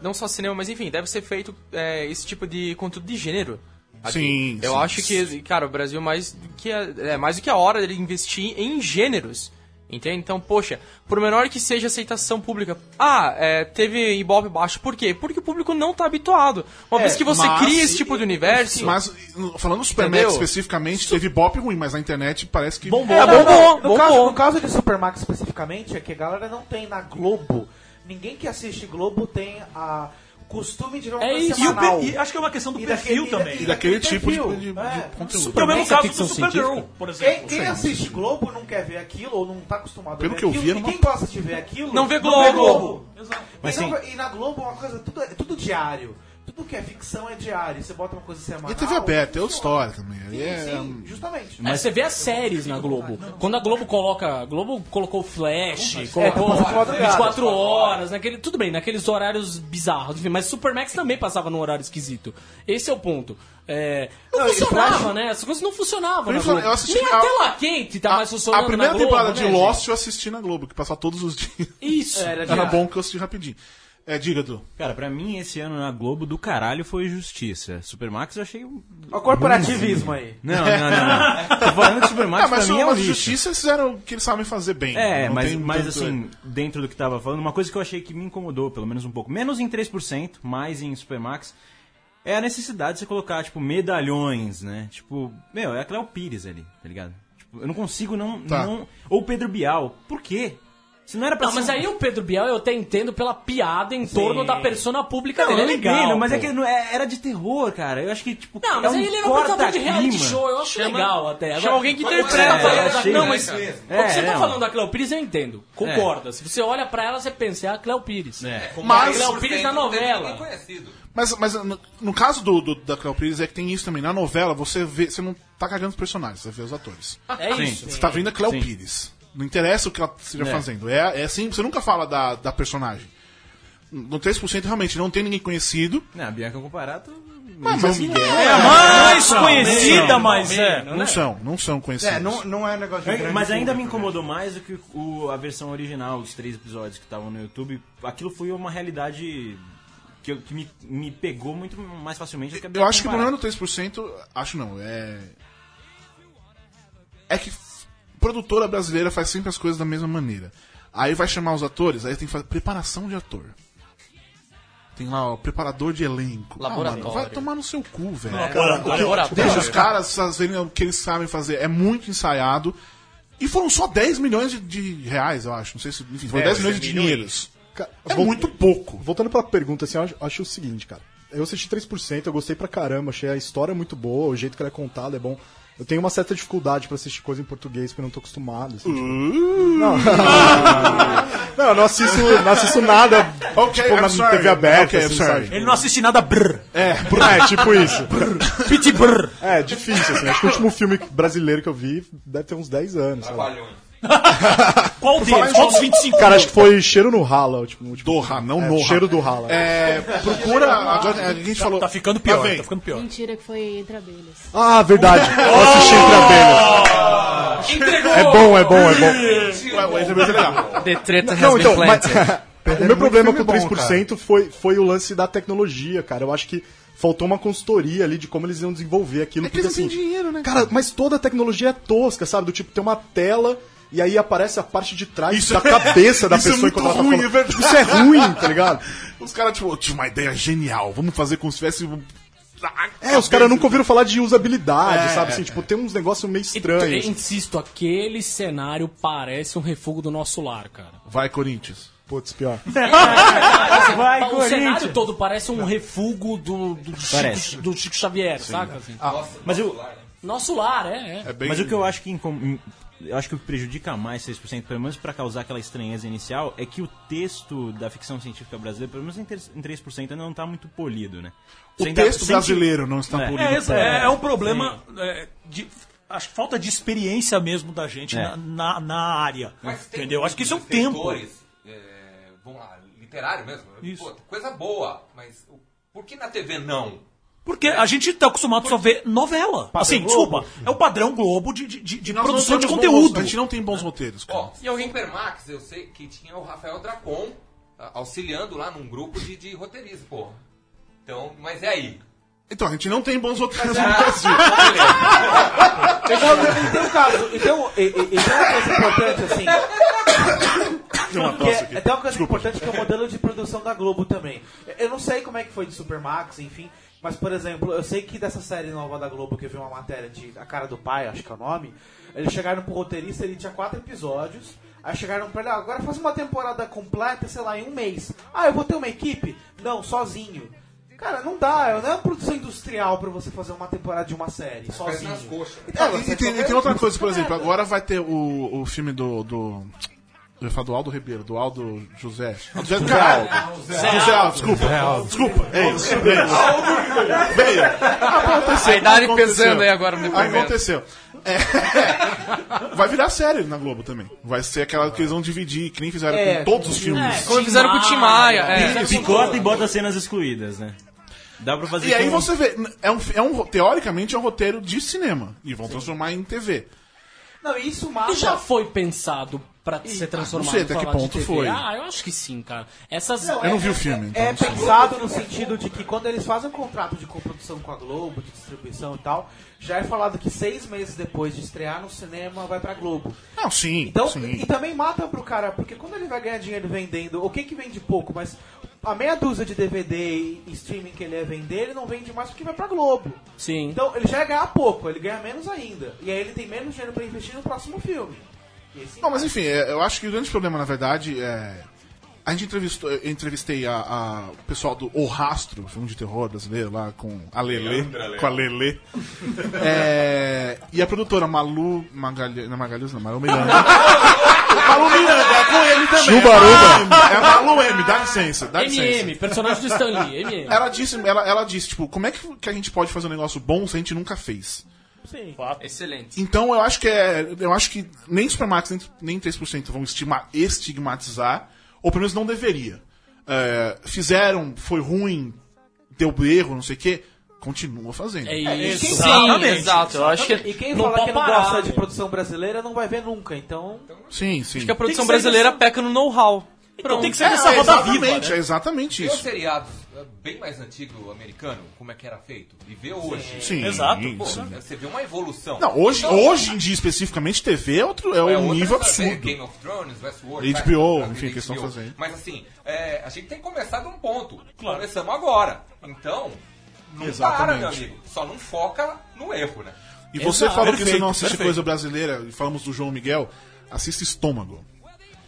Speaker 8: não só cinema, mas enfim, deve ser feito é, esse tipo de conteúdo de gênero. aqui.
Speaker 3: Sim,
Speaker 8: Eu
Speaker 3: sim.
Speaker 8: acho que, cara, o Brasil mais do que a- é mais do que a hora dele investir em gêneros. Entende? Então, poxa, por menor que seja a aceitação pública, ah, é, teve Ibope baixo. Por quê? Porque o público não tá habituado. Uma
Speaker 3: É,
Speaker 8: vez que você
Speaker 3: mas-
Speaker 8: cria esse tipo de universo.
Speaker 3: Mas, falando do Supermax especificamente, teve bop ruim, mas na internet parece que.
Speaker 6: Bombou.
Speaker 8: É, bombou,
Speaker 4: no,
Speaker 8: bombou.
Speaker 4: caso, no caso de Supermax especificamente, é que a galera não tem na Globo. Ninguém que assiste Globo tem a costume de ver uma
Speaker 6: É
Speaker 4: coisa
Speaker 6: isso.
Speaker 7: E, o
Speaker 4: semanal.
Speaker 7: pe- e acho que é uma questão do
Speaker 4: E
Speaker 7: perfil
Speaker 4: daquele-
Speaker 7: também.
Speaker 3: E daquele
Speaker 4: Perfil,
Speaker 3: tipo de, de- de
Speaker 4: é.
Speaker 3: conteúdo.
Speaker 7: Que é o mesmo
Speaker 6: é
Speaker 7: caso do Supergirl, por
Speaker 4: Quem,
Speaker 7: exemplo.
Speaker 4: quem assiste Globo não quer ver aquilo, ou não tá acostumado
Speaker 3: Pelo
Speaker 4: a ver
Speaker 3: que eu
Speaker 4: aquilo.
Speaker 3: vi,
Speaker 4: e
Speaker 3: era
Speaker 4: quem gosta de ver aquilo...
Speaker 8: Não vê Globo.
Speaker 7: Exato.
Speaker 10: Mas
Speaker 4: e, não-
Speaker 10: sim.
Speaker 4: e na Globo é uma coisa, tudo, é tudo diário. Tudo que é ficção é diário. Você bota uma coisa semanal...
Speaker 3: E a TV aberta, é outra história também.
Speaker 4: Sim,
Speaker 3: é,
Speaker 4: sim, justamente.
Speaker 6: É, você vê as séries na Globo. Quando a Globo coloca. A Globo colocou Flash, colocou
Speaker 4: de madrugada.
Speaker 6: 24 horas, naquele, tudo bem, naqueles horários bizarros, enfim, mas Supermax também passava num horário esquisito. Esse é o ponto. É, não,
Speaker 4: Não,
Speaker 6: funcionava,
Speaker 4: Flash-
Speaker 6: né? As coisas não funcionavam.
Speaker 3: Eu
Speaker 6: Na
Speaker 3: falei,
Speaker 6: Globo.
Speaker 3: eu assisti
Speaker 6: Nem
Speaker 3: a-
Speaker 6: a tela quente tá
Speaker 3: a,
Speaker 6: mais funcionando.
Speaker 3: a primeira
Speaker 6: na Globo,
Speaker 3: temporada de
Speaker 6: né,
Speaker 3: Lost
Speaker 6: gente?
Speaker 3: eu assisti na Globo, que passava todos os dias.
Speaker 6: Isso.
Speaker 4: É, era
Speaker 3: Era bom que eu assisti rapidinho. É, diga, Du.
Speaker 9: Cara, pra mim, esse ano na Globo do caralho foi Justiça. Supermax eu achei. um-
Speaker 4: Olha o corporativismo aí.
Speaker 9: Não, não, não. Tô falando que Supermax
Speaker 3: Ah, mas
Speaker 9: pra mim é um
Speaker 3: mas
Speaker 9: lixo.
Speaker 3: justiça fizeram o que eles sabem fazer bem.
Speaker 9: É,
Speaker 3: Não
Speaker 9: mas, mas assim, dentro do que tava falando, uma coisa que eu achei que me incomodou, pelo menos um pouco, menos em 3%, mais em Supermax, é a necessidade de você colocar, tipo, medalhões, né? Tipo, meu, é a Cleo Pires ali, tá ligado? Tipo, eu não consigo não,
Speaker 3: Tá.
Speaker 9: não... Ou Pedro Bial. Por quê? Se não era pra
Speaker 6: Não, mas
Speaker 9: ser um-
Speaker 6: aí o Pedro Bial eu até entendo pela piada em torno da persona pública
Speaker 9: Não,
Speaker 6: dele. É
Speaker 9: eu
Speaker 6: legal.
Speaker 9: entendo, mas é que não é- era de terror, cara. Eu acho que, tipo,
Speaker 6: Não, mas
Speaker 9: é um
Speaker 6: aí ele era um apresentador de reality show, eu acho
Speaker 8: Chama-
Speaker 6: legal até. Agora,
Speaker 8: chama alguém que interpreta.
Speaker 6: tá falando
Speaker 9: É,
Speaker 6: da- Não, mas
Speaker 11: É mesmo.
Speaker 6: quando você
Speaker 9: É,
Speaker 6: tá
Speaker 9: não.
Speaker 6: falando da Cleo Pires, eu entendo. Concorda. Se você olha pra ela, você pensa, é a Cleo Pires.
Speaker 9: É.
Speaker 3: Mas-
Speaker 6: Cleo Pires na novela.
Speaker 3: Mas, mas no, no caso do, do- da Cleo Pires é que tem isso também. Na novela, você vê. Você não tá cagando os personagens, você vê os atores.
Speaker 6: É isso.
Speaker 3: Você tá vendo a Cleo
Speaker 9: Sim.
Speaker 3: Pires. Não interessa o que ela esteja
Speaker 9: É.
Speaker 3: fazendo. É, é assim, você nunca fala da, da personagem. No 3% realmente não tem ninguém conhecido.
Speaker 9: Não, a Bianca Comparato...
Speaker 3: Mas, mas
Speaker 5: Miguel.
Speaker 7: É a mais conhecida, mas é.
Speaker 3: não são, não são conhecidos.
Speaker 10: É, não, não é negócio de
Speaker 9: Mas ainda me
Speaker 10: público,
Speaker 9: incomodou mais do que o, a versão original, os três episódios que estavam no YouTube. Aquilo foi uma realidade que, eu- que me, me pegou muito mais facilmente do que a
Speaker 3: Eu
Speaker 9: Bianca
Speaker 3: acho que o problema do 3%, acho não, é. É que produtora brasileira faz sempre as coisas da mesma maneira. Aí vai chamar os atores, aí tem que fazer preparação de ator. Tem lá, ó, preparador de elenco.
Speaker 8: Laboratório.
Speaker 3: Ah, mano, vai tomar no seu cu, velho.
Speaker 8: Laboratório.
Speaker 3: Deixa os caras fazerem o que eles sabem fazer. É muito ensaiado. E foram só 10 milhões de, de reais, eu acho. Não sei se. Enfim, foram
Speaker 5: É,
Speaker 3: 10 milhões de dinheiros.
Speaker 5: Ca-
Speaker 3: É muito pouco.
Speaker 5: Voltando pra pergunta, assim, eu acho, acho o seguinte, cara. Eu assisti 3%, eu gostei pra caramba, achei a história muito boa, o jeito que ela é contada é bom. Eu tenho uma certa dificuldade pra assistir coisa em português, porque eu não tô acostumado. Assim, tipo- Não. não, eu não assisto, não assisto nada
Speaker 3: Ok,
Speaker 5: tipo,
Speaker 3: I'm
Speaker 5: na
Speaker 3: sorry.
Speaker 5: TV aberta,
Speaker 3: Ok, I'm
Speaker 5: assim,
Speaker 3: sorry.
Speaker 5: sabe?
Speaker 7: Ele não assiste nada brr.
Speaker 5: É, é, tipo isso.
Speaker 7: Pit brr.
Speaker 5: É, difícil, assim. Acho que o último filme brasileiro que eu vi deve ter uns 10 anos. sabe?
Speaker 7: Qual deles? Qual dos 25?
Speaker 5: Cara, acho que foi Cheiro no Rala, o último. último
Speaker 3: Do Ra, não
Speaker 5: é,
Speaker 3: no.
Speaker 5: Cheiro do Rala.
Speaker 3: É, procura. Agora, a gente falou.
Speaker 7: Tá ficando pior,
Speaker 3: vem.
Speaker 7: tá ficando pior.
Speaker 12: Mentira que foi entre abelhas.
Speaker 5: Ah, verdade. Eu assisti Entre Abelhas.
Speaker 11: Entregou!
Speaker 5: É bom, é bom, é bom.
Speaker 3: Ué, o Entre Abelhas é legal.
Speaker 8: The treta
Speaker 5: Não, então, mas, o meu problema com o
Speaker 10: bom,
Speaker 5: 3% foi, foi o lance da tecnologia, cara. Eu acho que faltou uma consultoria ali de como eles iam desenvolver aquilo.
Speaker 3: É que eles
Speaker 5: porque,
Speaker 3: não
Speaker 5: assim,
Speaker 3: têm dinheiro, né?
Speaker 5: Cara, mas toda a tecnologia é tosca, sabe? Do tipo, tem uma tela e aí aparece a parte de trás
Speaker 3: Isso
Speaker 5: da
Speaker 3: é-
Speaker 5: cabeça da
Speaker 3: isso é
Speaker 5: pessoa
Speaker 3: muito
Speaker 5: enquanto ela tá
Speaker 3: ruim,
Speaker 5: falando.
Speaker 3: é verdade.
Speaker 5: Isso é ruim, tá ligado?
Speaker 3: Os caras, tipo, tive uma ideia genial. Vamos fazer como se tivesse. um-
Speaker 5: É, os caras nunca ouviram falar de usabilidade,
Speaker 3: É,
Speaker 5: sabe? Assim, tipo, tem uns negócios meio
Speaker 6: Eu
Speaker 5: estranhos.
Speaker 6: insisto, aquele cenário parece um refugo do nosso lar, cara.
Speaker 3: Vai, Corinthians.
Speaker 5: Putz, pior.
Speaker 9: Vai,
Speaker 6: o cenário
Speaker 9: Corinthians!
Speaker 6: todo parece um refugo do, do,
Speaker 9: Parece.
Speaker 6: Chico, do Chico Xavier, saca? Assim?
Speaker 9: Mas eu,
Speaker 6: Nosso lar, é, é.
Speaker 3: É bem.
Speaker 9: Mas o que eu acho que eu acho que o que prejudica mais 6%, pelo menos pra causar aquela estranheza inicial, é que o texto da ficção científica brasileira, pelo menos em ter- em 3%, ainda não tá muito polido, né?
Speaker 3: O
Speaker 9: ainda
Speaker 3: texto brasileiro não está
Speaker 9: É.
Speaker 3: polido.
Speaker 7: É, é, é um problema é, de. Acho que falta de experiência mesmo da gente
Speaker 9: É.
Speaker 7: na, na, na área.
Speaker 11: Mas tem
Speaker 7: entendeu? Acho que isso é um tempo.
Speaker 11: escritores, é, vamos lá, literário mesmo.
Speaker 7: Isso.
Speaker 11: Pô, coisa boa, mas o- por que na TV não?
Speaker 7: Porque a gente tá acostumado só a ver novela. assim,
Speaker 3: Globo.
Speaker 7: desculpa. É o padrão Globo de, de, de-
Speaker 3: Nós
Speaker 7: produção de conteúdo.
Speaker 3: bons- a gente não tem bons roteiros, cara.
Speaker 11: Ó, e alguém Supermax, eu sei que tinha o Rafael Dracon auxiliando lá num grupo de, de roteiristas, pô. Então, mas é aí.
Speaker 3: Então, a gente não tem bons roteiros
Speaker 11: Ah,
Speaker 3: no Brasil.
Speaker 4: Então, e tem um caso, então, e, e, e tem uma coisa importante assim.
Speaker 3: Tem uma
Speaker 4: é, tem uma coisa importante que é o modelo de produção da Globo também. Eu não sei como é que foi de Supermax, enfim, mas por exemplo, eu sei que dessa série nova da Globo que eu vi uma matéria de A Cara do Pai, acho que é o nome, eles chegaram pro roteirista, ele tinha quatro episódios. Aí chegaram pra ele, ah, agora faz uma temporada completa, sei lá, em um mês. Ah, eu vou ter uma equipe? Não, sozinho. Cara, não dá, não é uma produção industrial pra você fazer uma temporada de uma série, sozinho. Então,
Speaker 3: É, e, e tem, e tem outra coisa, por exemplo, agora vai ter o, o filme do. do eu ia falar do Aldo Ribeiro, do Aldo José. Aldo José, caralho. José Aldo, desculpa. Desculpa. É isso. É isso. Veio. Aconteceu.
Speaker 8: A idade
Speaker 3: aconteceu.
Speaker 8: pesando aí agora no depoimento.
Speaker 3: Aconteceu. É. Vai virar série na Globo também. Vai ser aquela que eles vão dividir, que nem fizeram
Speaker 4: É,
Speaker 3: com todos os filmes.
Speaker 8: Como fizeram com o Tim Maia. É.
Speaker 9: Picota e bota cenas excluídas, né? Dá pra fazer
Speaker 3: E aí você vê, é um, é um, teoricamente é um roteiro de cinema. E vão transformar em TV.
Speaker 4: Não, e isso mata.
Speaker 6: E já foi pensado pra ser transformado
Speaker 3: não sei até
Speaker 6: em
Speaker 3: que ponto
Speaker 6: de TV?
Speaker 3: foi.
Speaker 6: Ah, eu acho que sim, cara. Essas...
Speaker 3: Eu não vi o filme, então.
Speaker 4: É
Speaker 3: não sei.
Speaker 4: pensado no sentido de que quando eles fazem um contrato de coprodução com a Globo, de distribuição e tal, já é falado que seis meses depois de estrear no cinema vai pra Globo.
Speaker 3: Não, sim.
Speaker 4: Então,
Speaker 3: sim.
Speaker 4: e também mata pro cara, porque quando ele vai ganhar dinheiro vendendo, o que que vende pouco, mas a meia dúzia de DVD e streaming que ele ia vender, ele não vende mais porque vai pra Globo.
Speaker 6: Sim.
Speaker 4: Então ele já ia ganhar pouco, ele ganha menos ainda. E aí ele tem menos dinheiro pra investir no próximo filme.
Speaker 3: Não, mas enfim, é, eu acho que o grande problema, na verdade, é. A gente entrevistou, eu entrevistei a, a- o pessoal do O Rastro, filme de terror brasileiro, lá com a Lelê. Com a Lelê. É, e a produtora Malu Magalhães. Não, Magalhães não, Malu Miranda. Malu Miranda, é com ele também.
Speaker 5: Chubaruba.
Speaker 3: É a Malu M, dá licença, dá licença.
Speaker 6: MM, personagem do Stan Lee, MM.
Speaker 3: Ela disse, ela, ela disse, tipo, como é que, que a gente pode fazer um negócio bom se a gente nunca fez?
Speaker 4: Sim.
Speaker 8: Excelente.
Speaker 3: Então eu acho que é. Eu acho que nem Supermax nem, nem 3% vão estima, estigmatizar, ou pelo menos não deveria. É, fizeram, foi ruim, deu erro, não sei o quê. Continua fazendo.
Speaker 6: É
Speaker 4: e
Speaker 6: isso.
Speaker 8: Sim,
Speaker 6: Exatamente.
Speaker 8: exato. Eu acho que
Speaker 4: E quem
Speaker 6: Não
Speaker 4: fala que não
Speaker 6: parar,
Speaker 4: gosta de
Speaker 6: né?
Speaker 4: produção brasileira não vai ver nunca, então.
Speaker 3: Sim, sim.
Speaker 8: Acho que a produção brasileira
Speaker 7: dessa-
Speaker 8: peca no know-how.
Speaker 7: Então tem que ser
Speaker 3: É,
Speaker 7: nessa
Speaker 3: é
Speaker 7: roda viva,
Speaker 3: é
Speaker 7: né?
Speaker 3: exatamente
Speaker 11: Vê os
Speaker 3: isso.
Speaker 11: seriados é, bem mais antigo americano, como é que era feito. E vê hoje.
Speaker 3: Sim,
Speaker 7: Exato.
Speaker 11: Pô,
Speaker 3: sim.
Speaker 11: você vê uma evolução.
Speaker 3: Não, hoje,
Speaker 11: Então,
Speaker 3: hoje em dia, especificamente, TV é, outro, é um
Speaker 11: é outra
Speaker 3: nível
Speaker 11: coisa,
Speaker 3: absurdo.
Speaker 11: Game of Thrones, Westworld,
Speaker 3: HBO,
Speaker 11: Fast-
Speaker 3: enfim, que estão fazendo.
Speaker 11: Mas assim, é, a gente tem que começar de um ponto. Começamos agora. Então, não
Speaker 3: Exatamente.
Speaker 11: para, meu amigo. Só não foca no erro, né?
Speaker 3: E você
Speaker 6: Exato.
Speaker 3: falou que você não assiste
Speaker 7: perfeito.
Speaker 3: coisa brasileira, e falamos do João Miguel, assista Estômago.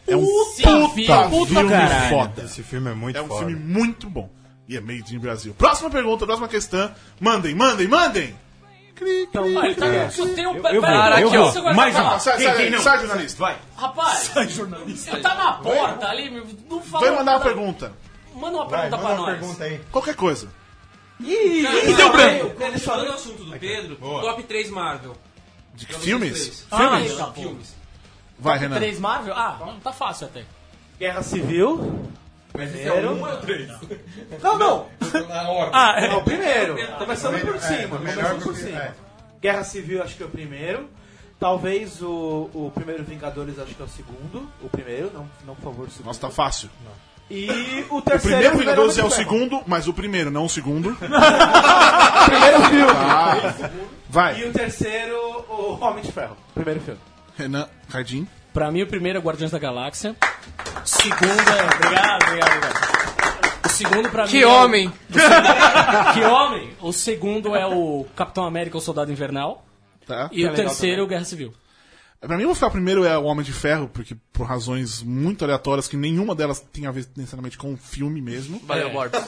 Speaker 3: É um puta,
Speaker 6: puta
Speaker 3: filme
Speaker 9: caralho.
Speaker 3: foda.
Speaker 10: Esse filme é muito
Speaker 3: É um
Speaker 10: foda.
Speaker 3: filme muito bom. E é made in Brasil. Próxima pergunta, próxima questão. Mandem, mandem, mandem! Cri,
Speaker 4: Então,
Speaker 3: cri,
Speaker 6: tá,
Speaker 3: cri.
Speaker 6: só tem um...
Speaker 9: eu vou, eu vou.
Speaker 6: vai
Speaker 9: Mais um.
Speaker 3: Sai, sai,
Speaker 9: Quem-
Speaker 3: sai, jornalista. Vai.
Speaker 6: Rapaz, ele tá na porta ali, não fala...
Speaker 3: Vai mandar uma pergunta.
Speaker 6: Manda uma
Speaker 10: Vai,
Speaker 6: pergunta
Speaker 10: manda
Speaker 6: pra
Speaker 10: uma
Speaker 6: nós.
Speaker 10: pergunta aí.
Speaker 3: Qualquer coisa.
Speaker 4: Ih,
Speaker 7: deu branco.
Speaker 12: Continuando o assunto do Pedro, top 3 Marvel.
Speaker 3: De que filmes?
Speaker 6: Ah,
Speaker 12: Filmes? Filmes.
Speaker 3: Vai, Renan.
Speaker 6: 3 Marvel? Ah, tá fácil até.
Speaker 4: Guerra Civil.
Speaker 12: Mas esse é
Speaker 4: Primeiro.
Speaker 12: o 1 ou é o 3?
Speaker 4: Não, não.
Speaker 12: Na ordem.
Speaker 7: Ah,
Speaker 4: É
Speaker 7: é.
Speaker 4: o primeiro. Começando por cima.
Speaker 10: melhor
Speaker 4: Começando por cima.
Speaker 10: é.
Speaker 4: Guerra Civil acho que é o primeiro. Talvez o, o primeiro Vingadores acho que é o segundo. O primeiro, não, não por favor, o segundo.
Speaker 3: Nossa, tá fácil.
Speaker 4: E o
Speaker 3: O
Speaker 4: terceiro.
Speaker 3: primeiro Vingadores é o segundo, mas o primeiro, não o segundo.
Speaker 4: Primeiro filme.
Speaker 3: Ah,
Speaker 4: E
Speaker 3: vai.
Speaker 4: o terceiro, o Homem de Ferro. Primeiro filme.
Speaker 3: Renan, Cardim.
Speaker 6: Pra mim, o primeiro é Guardiões da Galáxia. O segundo é... Obrigado, obrigado, obrigado. O segundo pra mim
Speaker 8: Que
Speaker 6: é o-
Speaker 8: homem!
Speaker 6: Que homem! O segundo é o Capitão América, o Soldado Invernal.
Speaker 3: Tá.
Speaker 6: E o terceiro é o Guerra Civil.
Speaker 3: Pra mim, eu vou ficar primeiro é o Homem de Ferro, porque por razões muito aleatórias, que nenhuma delas tem a ver necessariamente com o filme mesmo.
Speaker 8: Valeu, Borges.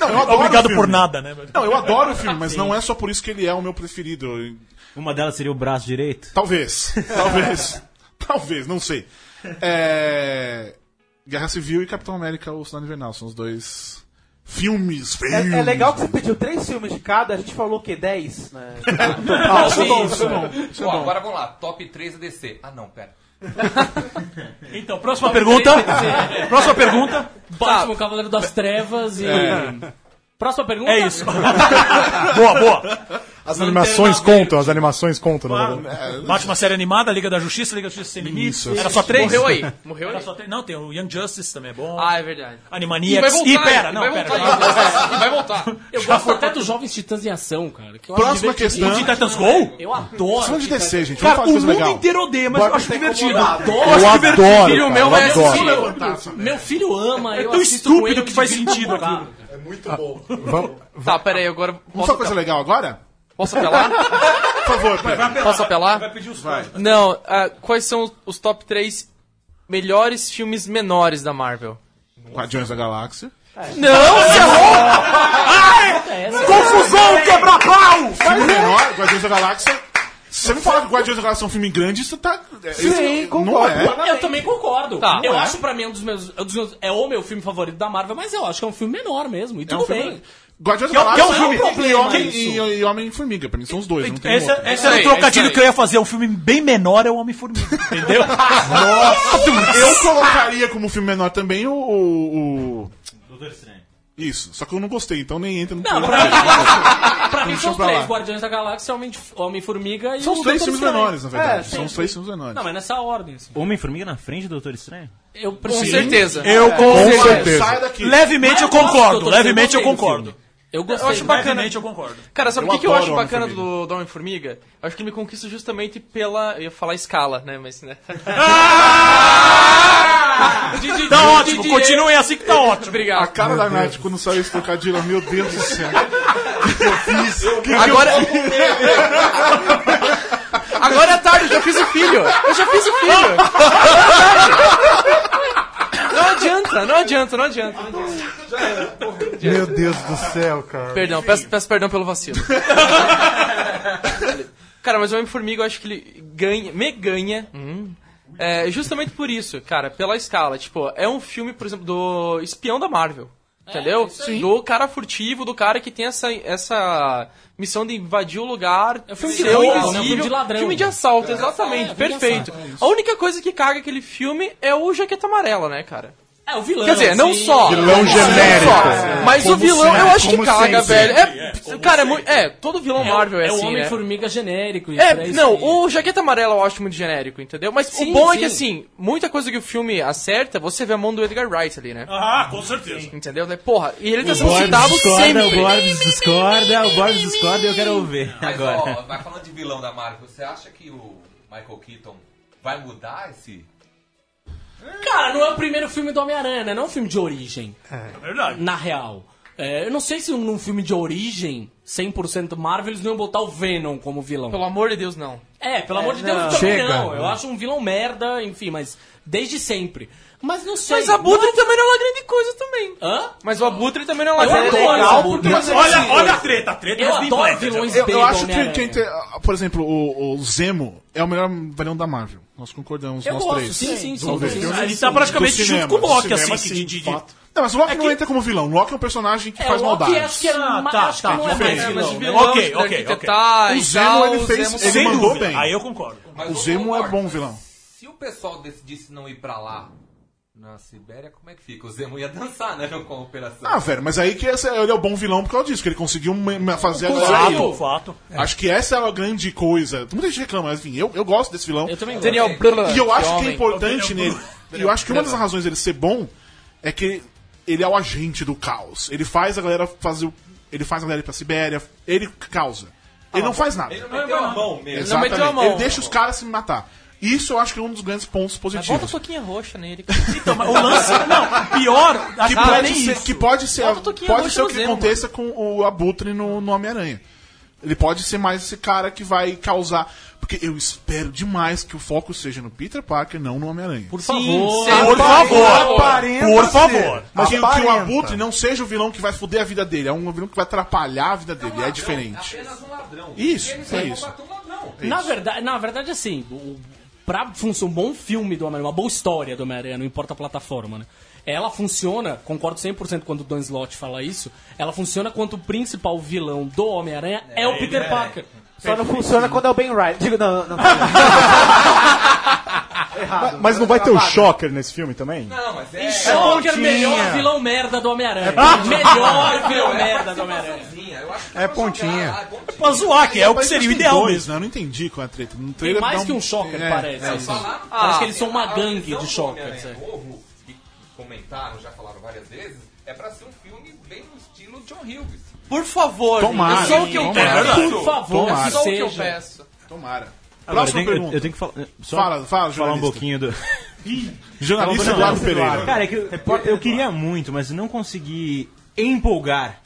Speaker 3: Não, eu adoro
Speaker 7: Obrigado
Speaker 3: o filme.
Speaker 7: por nada, né?
Speaker 3: Não, eu adoro o filme, mas não é só por isso que ele é o meu preferido.
Speaker 9: Uma delas seria o braço direito?
Speaker 3: Talvez. Talvez. Talvez, não sei. É... Guerra Civil e Capitão América, o Soldado Invernal. São os dois filmes, filmes.
Speaker 4: É, é legal que você pediu três filmes de cada, a gente falou o quê? Dez? Né?
Speaker 3: Ah, isso é bom, isso é bom. Isso é bom.
Speaker 11: agora vamos lá. Top 3 ADC. Ah, não, pera.
Speaker 7: Então, próxima pergunta. Próxima pergunta.
Speaker 6: Batman, Cavaleiro das Trevas e... Próxima pergunta?
Speaker 7: É isso. boa, boa.
Speaker 5: As animações contam, as animações contam. na verdade.
Speaker 7: Batman série animada, Liga da Justiça, Liga da Justiça Sem Limites.
Speaker 3: Isso,
Speaker 7: Era só três?
Speaker 8: Morreu aí. Morreu
Speaker 7: Era
Speaker 8: aí.
Speaker 7: só três? Não, tem o Young Justice também é bom.
Speaker 8: Ah, é verdade. E vai
Speaker 7: Animaniacs.
Speaker 8: voltar.
Speaker 7: Ih, pera,
Speaker 8: e
Speaker 7: não,
Speaker 8: vai
Speaker 7: pera.
Speaker 8: voltar. E vai voltar.
Speaker 6: Eu gosto até dos Jovens Titãs em Ação, cara. que eu acho
Speaker 3: Próxima questão.
Speaker 7: O Teen Titans Go?
Speaker 6: Eu adoro.
Speaker 3: Falando de DC, gente.
Speaker 7: Cara, o mundo inteiro odeia, mas eu acho divertido.
Speaker 5: Eu
Speaker 7: acho
Speaker 5: adoro,
Speaker 8: Filho
Speaker 5: cara,
Speaker 8: meu
Speaker 5: eu
Speaker 8: vai
Speaker 5: adoro.
Speaker 6: Meu filho ama, eu
Speaker 7: tão estúpido que faz sentido aquilo.
Speaker 5: Vamos,
Speaker 8: Tá, pera aí, agora.
Speaker 3: Vamos
Speaker 8: Posso,
Speaker 3: falar coisa legal agora?
Speaker 8: Posso apelar?
Speaker 3: Por favor, Pedro.
Speaker 8: Posso apelar?
Speaker 7: Vai pedir os
Speaker 3: Vai.
Speaker 8: Não, ah, quais são os- top 3 melhores filmes menores da Marvel?
Speaker 3: Guardiões da Galáxia.
Speaker 8: Não, você é louco!
Speaker 7: Confusão, quebra-pau!
Speaker 3: Filme menor, Guardiões da Galáxia. Se você não falar que Guardiões da Galáxia é um filme grande, isso tá. é-
Speaker 4: Sim, concordo.
Speaker 3: é.
Speaker 6: Eu também concordo.
Speaker 8: Tá.
Speaker 6: eu
Speaker 3: é.
Speaker 6: acho pra mim um dos meus, é um dos meus- É o meu filme favorito da Marvel, mas eu acho que é um filme menor mesmo. E
Speaker 3: É
Speaker 6: tudo
Speaker 3: um filme. Guardiões
Speaker 7: é-
Speaker 3: da
Speaker 7: que é um
Speaker 3: Galáxia
Speaker 7: filme-
Speaker 3: e
Speaker 6: isso.
Speaker 3: e, e Homem-Formiga. Pra mim são os dois, não tem
Speaker 7: Esse,
Speaker 8: isso
Speaker 7: era o trocadilho
Speaker 8: é
Speaker 7: que eu ia fazer. Um filme bem menor é o Homem-Formiga. Entendeu?
Speaker 3: Eu colocaria como filme menor também o. o- o-
Speaker 9: Doutor Estranho.
Speaker 3: Isso, só que eu não gostei, então nem entra no
Speaker 6: Não, pra, pra mim são os três. Guardiões da Galáxia, Homem- Homem-Formiga e
Speaker 3: São os três filmes menores, na verdade.
Speaker 4: É,
Speaker 3: São os três filmes menores.
Speaker 6: Não, mas nessa ordem. Assim.
Speaker 9: Homem-Formiga na frente do Doutor Estranho?
Speaker 6: Eu
Speaker 8: Com certeza.
Speaker 7: Eu
Speaker 5: Com
Speaker 7: concordo.
Speaker 5: certeza.
Speaker 7: Levemente eu concordo. Levemente eu concordo.
Speaker 6: Eu gostei.
Speaker 8: Eu acho bacana.
Speaker 7: Eu concordo.
Speaker 8: Cara, sabe o que, que eu acho bacana do, do Homem-Formiga? Eu acho que ele me conquista justamente pela. Eu ia falar escala, né? Mas, né?
Speaker 7: Tá ótimo, continuem assim que tá ótimo.
Speaker 3: A
Speaker 8: Obrigado.
Speaker 3: cara da Nath quando saiu esse trocadilho, meu Deus do céu. O que, que eu fiz? Que
Speaker 8: Agora. Agora é tarde, eu já fiz o filho. Eu já fiz o filho. Não adianta, não adianta, não adianta.
Speaker 10: Meu Deus do céu, cara.
Speaker 8: Perdão, peço, peço perdão pelo vacilo. cara, mas o Homem-Formiga eu acho que ele ganha, me ganha. É, justamente por isso, cara, pela escala. Tipo, é um filme, por exemplo, do espião da Marvel. Entendeu? Do cara furtivo, do cara que tem essa, essa missão de invadir o lugar. É
Speaker 6: filme de roubo,
Speaker 8: invisível.
Speaker 6: né? Um filme de ladrão.
Speaker 8: Filme de assalto, exatamente.
Speaker 6: É, filme de
Speaker 8: perfeito.
Speaker 6: assalto, é.
Speaker 8: A única coisa que caga aquele filme é o Jaqueta Amarela, né, cara?
Speaker 6: É, o vilão.
Speaker 8: Quer dizer, não
Speaker 6: assim,
Speaker 8: só.
Speaker 10: Vilão
Speaker 8: não
Speaker 10: genérico.
Speaker 8: só, Mas
Speaker 10: Como
Speaker 8: o vilão
Speaker 10: sempre,
Speaker 8: eu acho que caga,
Speaker 10: sempre.
Speaker 8: velho. É, cara, é, muito- é, todo vilão Marvel é,
Speaker 6: é o
Speaker 8: assim, né?
Speaker 6: Homem-Formiga genérico.
Speaker 8: É,
Speaker 6: aí
Speaker 8: não, o Jaqueta Amarela eu acho muito genérico, entendeu? Mas
Speaker 6: Sim,
Speaker 8: o bom é que,
Speaker 6: sim.
Speaker 8: assim, muita coisa que o filme acerta, você vê a mão do Edgar Wright ali, né?
Speaker 7: Ah, com certeza.
Speaker 8: Entendeu? Porra, e ele tá
Speaker 9: O
Speaker 8: sendo citado
Speaker 9: discorda, o
Speaker 8: sempre.
Speaker 9: Borbs discorda, o Borbs discorda e eu quero ouvir
Speaker 11: Mas,
Speaker 9: agora.
Speaker 11: ó, vai falando de vilão da Marvel, você acha que o Michael Keaton vai mudar esse...
Speaker 6: Cara, não é o primeiro filme do Homem-Aranha, né? Não é um filme de origem,
Speaker 7: É verdade.
Speaker 6: na real. É, eu não sei se num filme de origem, 100% Marvel, eles não iam botar o Venom como vilão.
Speaker 8: Pelo amor de Deus, não.
Speaker 6: É, pelo amor de Deus,
Speaker 10: não.
Speaker 6: também
Speaker 10: Chega.
Speaker 6: não. Eu acho um vilão merda, enfim, mas desde sempre. Mas não sei.
Speaker 8: Mas a Abutre
Speaker 6: não...
Speaker 8: também não é uma grande coisa também.
Speaker 6: Hã?
Speaker 8: Mas o Abutre também não é uma
Speaker 6: Eu
Speaker 8: grande
Speaker 6: adoro
Speaker 8: coisa.
Speaker 6: Abutre.
Speaker 3: Mas,
Speaker 7: Olha,
Speaker 3: assim,
Speaker 7: olha a treta, a treta
Speaker 6: Eu
Speaker 7: been
Speaker 6: adoro vilões
Speaker 3: Eu, eu
Speaker 6: do
Speaker 3: acho que, que por exemplo, o, o Zemo é o melhor vilão da Marvel. Nós concordamos,
Speaker 6: Eu
Speaker 3: nós
Speaker 6: gosto,
Speaker 3: três.
Speaker 6: sim, sim, sim. Sim,
Speaker 7: tá praticamente
Speaker 3: Do
Speaker 7: junto
Speaker 3: cinema,
Speaker 7: com o Loki,
Speaker 3: cinema,
Speaker 7: assim,
Speaker 3: sim,
Speaker 7: de- de- de-.
Speaker 3: Não, mas o Loki
Speaker 7: É
Speaker 3: não
Speaker 7: que-
Speaker 3: entra como vilão. O Loki é um personagem que
Speaker 6: É,
Speaker 3: faz
Speaker 6: o Loki
Speaker 3: maldade.
Speaker 6: acho que, é,
Speaker 7: Ah, tá,
Speaker 6: acho que
Speaker 7: tá,
Speaker 6: não é vilão.
Speaker 8: Vilão,
Speaker 7: Ok,
Speaker 8: de
Speaker 7: ok,
Speaker 8: detectar
Speaker 3: O Zemo,
Speaker 8: tal,
Speaker 3: ele fez-
Speaker 8: Zemo-
Speaker 3: ele mandou
Speaker 7: dúvida.
Speaker 3: bem.
Speaker 7: Aí eu concordo.
Speaker 11: Mas
Speaker 3: O Zemo é bom vilão.
Speaker 11: Se o pessoal decidisse não ir pra lá, na Sibéria, como é que fica? O Zemo ia dançar, né, com a operação.
Speaker 3: Ah, velho, mas aí que esse- ele é o bom vilão por causa disso, que ele conseguiu fazer a
Speaker 7: Fato, fato.
Speaker 3: Acho que essa é a grande coisa. Muita gente reclama, mas enfim, eu, eu gosto desse vilão.
Speaker 6: Eu também gosto.
Speaker 8: Daniel Brüller,
Speaker 3: E eu acho que é importante nele. E eu acho que uma das razões dele ser bom é que ele é o agente do caos. Ele faz a galera fazer o. Ele faz a galera ir pra Sibéria, ele causa. Ele não faz nada.
Speaker 11: Ele não meteu a mão mesmo.
Speaker 8: não meteu a
Speaker 3: Exatamente.
Speaker 8: mão.
Speaker 3: Ele deixa os caras se matar. Isso eu acho que é um dos grandes pontos
Speaker 8: Mas Bota a
Speaker 3: positivos.
Speaker 8: toquinha roxa nele.
Speaker 7: Então, mas o lance. Não, pior,
Speaker 3: Que
Speaker 7: é
Speaker 3: pode, ser,
Speaker 7: isso.
Speaker 3: que pode ser,
Speaker 8: a
Speaker 3: pode ser o que
Speaker 8: Zemo,
Speaker 3: aconteça com o Abutre no, no Homem-Aranha. Ele pode ser mais esse cara que vai causar. Porque eu espero demais que o foco seja no Peter Parker, não no Homem-Aranha.
Speaker 6: Por favor.
Speaker 8: sempre.
Speaker 7: Por favor,
Speaker 10: Aparenta
Speaker 7: por favor.
Speaker 3: Mas que, que o. Abutre não seja o vilão que vai foder a vida dele, é um vilão que vai atrapalhar a vida dele, é diferente.
Speaker 11: Apenas um ladrão.
Speaker 3: Isso, é isso.
Speaker 11: um ladrão.
Speaker 6: Na verdade, na verdade, assim, o, pra funcionar um bom filme do Homem-Aranha, uma boa história do Homem-Aranha, não importa a plataforma, né? Ela funciona, concordo 100% quando o Dan Slott fala isso, ela funciona quando o principal vilão do Homem-Aranha é, o Peter Parker.
Speaker 4: Só não funciona quando é o Ben Wright. Digo, não, não.
Speaker 5: Mas, mas não vai ter o Shocker nesse filme também?
Speaker 11: Não, mas é...
Speaker 6: É o Parker
Speaker 10: pontinha.
Speaker 6: melhor vilão merda do Homem-Aranha. melhor vilão merda do Homem-Aranha.
Speaker 10: É pontinha.
Speaker 11: é.
Speaker 7: Pra zoar, que é o que seria o ideal
Speaker 3: dois,
Speaker 7: mesmo.
Speaker 3: né? Eu não entendi qual é a treta. No
Speaker 6: Tem mais
Speaker 3: dá
Speaker 6: que um Shocker,
Speaker 3: é,
Speaker 6: parece.
Speaker 3: é,
Speaker 6: assim.
Speaker 11: falaram-
Speaker 6: Parece
Speaker 8: Ah,
Speaker 6: que eles são uma gangue de Shockers.
Speaker 11: Homem-Aranha
Speaker 6: é.
Speaker 11: novo, que comentaram, já falaram várias vezes, é pra ser um filme bem no estilo John Hughes.
Speaker 8: Por favor,
Speaker 3: Tomara,
Speaker 8: é só o que eu peço.
Speaker 6: Por favor,
Speaker 3: Tomara.
Speaker 8: É só o que eu
Speaker 6: seja.
Speaker 8: peço.
Speaker 3: Tomara.
Speaker 9: Agora, eu
Speaker 3: Próxima
Speaker 9: tenho, eu,
Speaker 3: pergunta.
Speaker 9: eu tenho que falar. Só
Speaker 3: Fala, fala,
Speaker 9: falar um pouquinho do.
Speaker 3: Jornalista Eduardo Pereira.
Speaker 9: Cara, é que eu, eu queria muito, mas não consegui empolgar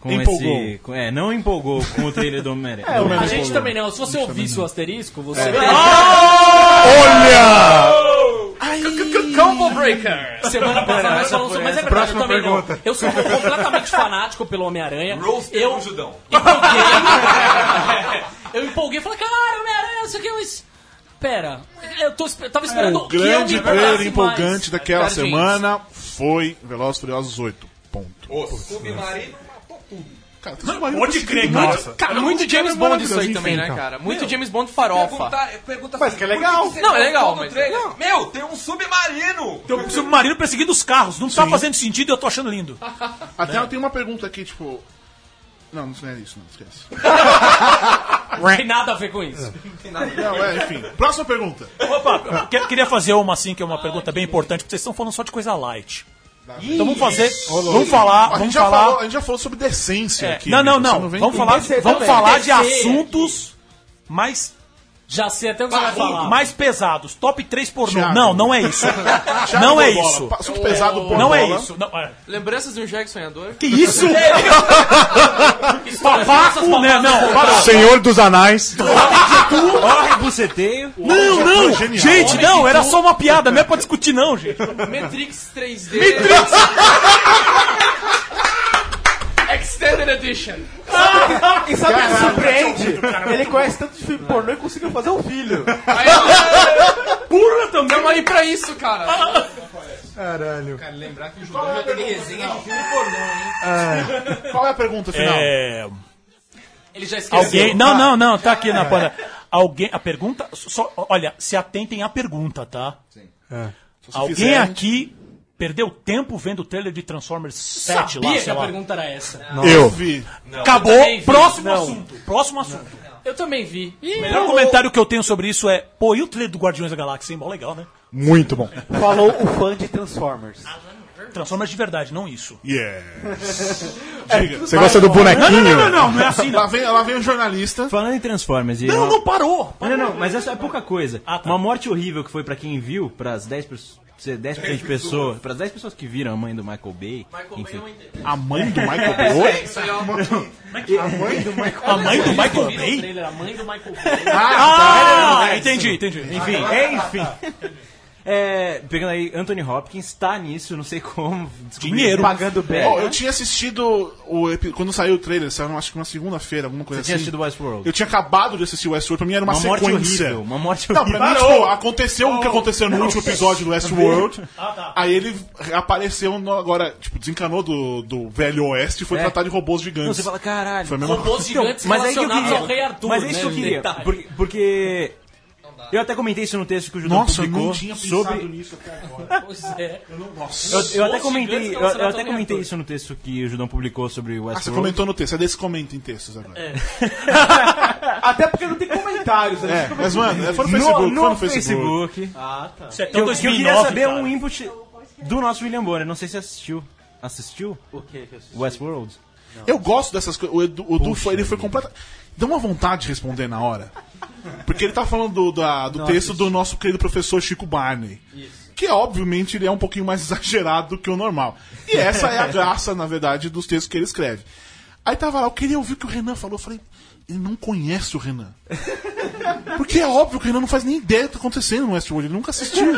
Speaker 9: com
Speaker 3: Empolgou.
Speaker 9: esse. com- é, não empolgou com o trailer do Homem-Aranha.
Speaker 6: É, a gente também não. Se você ouvisse o asterisco, você
Speaker 3: É.
Speaker 6: veria.
Speaker 8: Combo Breaker.
Speaker 6: Semana passada nós falamos sobre. Mas é verdade, eu
Speaker 10: Próxima
Speaker 6: também
Speaker 10: pergunta.
Speaker 6: não. Eu sou completamente fanático pelo Homem-Aranha.
Speaker 11: Roaster
Speaker 6: Eu
Speaker 11: no Judão.
Speaker 6: empolguei. eu empolguei e falei, caralho, Homem-Aranha, isso aqui é mas... Pera, eu tô, esper- tava esperando
Speaker 3: O
Speaker 6: que eu me
Speaker 3: grande
Speaker 6: empolgasse
Speaker 3: trailer empolgante
Speaker 6: mais.
Speaker 3: daquela
Speaker 8: Cara, gente.
Speaker 3: semana foi Velozes e Furiosos 8. Ponto.
Speaker 11: O Submarino matou tudo.
Speaker 3: Cara, tem
Speaker 7: Pode crer,
Speaker 3: muito.
Speaker 7: cara.
Speaker 8: Cara, muito James Bond isso aí
Speaker 3: enfim,
Speaker 8: também, né, cara? Muito James Bond farofa.
Speaker 11: Pergunta, pergunta
Speaker 10: Mas
Speaker 11: assim,
Speaker 10: que é legal.
Speaker 8: Não, é legal, mas-?
Speaker 11: Meu, tem um submarino!
Speaker 7: Tem o submarino perseguindo os carros. Não tá fazendo sentido e eu tô achando lindo.
Speaker 3: Até eu tenho uma pergunta aqui, tipo. Não, não é isso, não, esquece.
Speaker 6: Não tem nada a ver com isso.
Speaker 3: Não, é, enfim. Próxima pergunta.
Speaker 7: Opa, que- queria fazer uma assim, que é uma pergunta bem importante, porque vocês estão falando só de coisa light. Então vamos fazer. Vamos falar.
Speaker 3: A gente,
Speaker 7: Vamos
Speaker 3: já
Speaker 7: falar.
Speaker 3: falou, a gente já falou sobre decência
Speaker 7: É,
Speaker 3: aqui.
Speaker 7: não, não,
Speaker 3: Você
Speaker 7: não.
Speaker 3: vem
Speaker 7: Vamos
Speaker 3: com-
Speaker 7: falar, vamos falar de assuntos mais
Speaker 6: Já sei até o que você vai falar.
Speaker 7: Mais pesados, top 3 pornô.
Speaker 3: Thiago.
Speaker 7: Não, não é isso.
Speaker 3: Thiago
Speaker 7: não é isso.
Speaker 3: Assunto pesado,
Speaker 7: Não
Speaker 3: Borbola.
Speaker 7: é isso. Não, é.
Speaker 8: Lembranças de um Jack Sonhador?
Speaker 7: Que isso? Papaco, né? Não.
Speaker 5: Senhor dos Anais.
Speaker 9: Corre, buceteio.
Speaker 7: Não, não.
Speaker 3: genial.
Speaker 7: Gente, não, era só uma piada, não é pra discutir não, gente.
Speaker 8: Matrix 3D. Extended Edition.
Speaker 4: E sabe o que surpreende? Ele conhece tanto de filme pornô e conseguiu fazer um filho.
Speaker 8: Pura também. Tamo aí pra isso, cara.
Speaker 10: Caralho.
Speaker 11: Cara, lembrar que o Judão já teve resenha de filme pornô, hein?
Speaker 3: Qual é a pergunta final?
Speaker 7: É,
Speaker 6: Ele já esqueceu.
Speaker 7: alguém. Não, não, não, tá aqui na panela. Alguém. A pergunta. Só, olha, se atentem à pergunta, tá? Alguém
Speaker 3: fizer,
Speaker 7: aqui perdeu tempo vendo o trailer de Transformers 7 lá,
Speaker 6: Sabia que
Speaker 7: sei
Speaker 6: a
Speaker 7: lá.
Speaker 6: pergunta era essa.
Speaker 3: Eu vi.
Speaker 7: Acabou.
Speaker 6: Eu vi.
Speaker 7: Próximo
Speaker 6: Não.
Speaker 7: assunto. Próximo assunto.
Speaker 6: Eu também vi.
Speaker 7: O melhor comentário que eu tenho sobre isso é: pô, e o trailer do Guardiões da Galáxia, hein? Mó legal, né?
Speaker 5: Muito bom.
Speaker 4: Falou o fã de Transformers.
Speaker 7: Transformers de verdade, não isso.
Speaker 3: Yeah.
Speaker 5: Você gosta do bonequinho?
Speaker 7: Não, não, não, não, não é assim,
Speaker 3: Lá
Speaker 7: não.
Speaker 3: vem, lá vem o jornalista.
Speaker 9: Falando em Transformers e.
Speaker 7: Não, não parou.
Speaker 9: Não, não, não, mas essa é pouca coisa.
Speaker 7: Ah, tá.
Speaker 9: Uma morte horrível que foi pra quem viu, pras 10 pessoas. 10% de pessoas, para 10 pessoas que viram a mãe do Michael Bay, enfim.
Speaker 3: A mãe do Michael Bay? Oi?
Speaker 8: É.
Speaker 7: A mãe do Michael
Speaker 6: Viram o
Speaker 7: Bay?
Speaker 6: trailer, a mãe do Michael Bay.
Speaker 7: Ah, entendi, entendi.
Speaker 9: Enfim, enfim. É, pegando aí, Anthony Hopkins tá nisso, não sei como.
Speaker 7: Dinheiro.
Speaker 4: Pagando bem.
Speaker 3: Ó, eu tinha assistido o quando saiu o trailer, saiu acho que uma segunda-feira, alguma coisa
Speaker 9: Você tinha
Speaker 3: assim.
Speaker 9: assistido Westworld?
Speaker 3: Eu tinha acabado de assistir Westworld, pra mim era uma,
Speaker 9: Uma morte
Speaker 3: sequência.
Speaker 9: horrível, uma morte
Speaker 3: Não,
Speaker 9: horrível.
Speaker 3: pra mim, tipo, aconteceu o que aconteceu no último episódio do Westworld.
Speaker 7: Ah, tá.
Speaker 3: Aí ele apareceu no- agora, tipo, desencanou do, do velho oeste e foi
Speaker 9: É.
Speaker 3: tratar de robôs gigantes.
Speaker 9: Não, você fala, caralho.
Speaker 3: Foi
Speaker 6: Robôs gigantes
Speaker 9: Mas é que eu queria.
Speaker 6: ao Rei Arthur,
Speaker 9: mas é isso que eu
Speaker 6: né?
Speaker 9: queria. Porque, porque eu até comentei isso no texto que o Judão
Speaker 3: Nossa, eu
Speaker 9: publicou
Speaker 3: não tinha pensado
Speaker 9: sobre.
Speaker 3: nisso até agora.
Speaker 6: Pois é.
Speaker 3: Nossa.
Speaker 9: Eu, eu até comentei, eu, eu até comentei isso no texto que o Judão publicou sobre o
Speaker 3: Ah, você
Speaker 9: Westworld.
Speaker 3: comentou no texto, é desse comenta em textos agora. É,
Speaker 4: Até porque não tem comentários. né?
Speaker 3: mas mano, é, foi no
Speaker 9: no,
Speaker 3: Facebook,
Speaker 9: no
Speaker 3: foi no Facebook.
Speaker 9: Facebook.
Speaker 4: Ah, tá.
Speaker 7: Isso é tão
Speaker 9: eu, que eu
Speaker 7: 2009,
Speaker 9: queria saber
Speaker 7: cara.
Speaker 9: um input do nosso William Bonner. Não sei se assistiu. Assistiu?
Speaker 4: O que que eu assisti?
Speaker 9: Westworld?
Speaker 3: Eu gosto dessas coisas. O Edu, o Edu foi, ele foi completo. Dá uma vontade de responder na hora. Porque ele tá falando do, da- do texto do nosso querido professor Chico Barney. Que obviamente ele é um pouquinho mais exagerado do que o normal. E essa é a graça, na verdade, dos textos que ele escreve. Aí tava lá, eu queria ouvir o que o Renan falou. Eu falei, ele não conhece o Renan. Porque é óbvio que o Renan não faz nem ideia do que tá acontecendo no Westworld, ele nunca assistiu.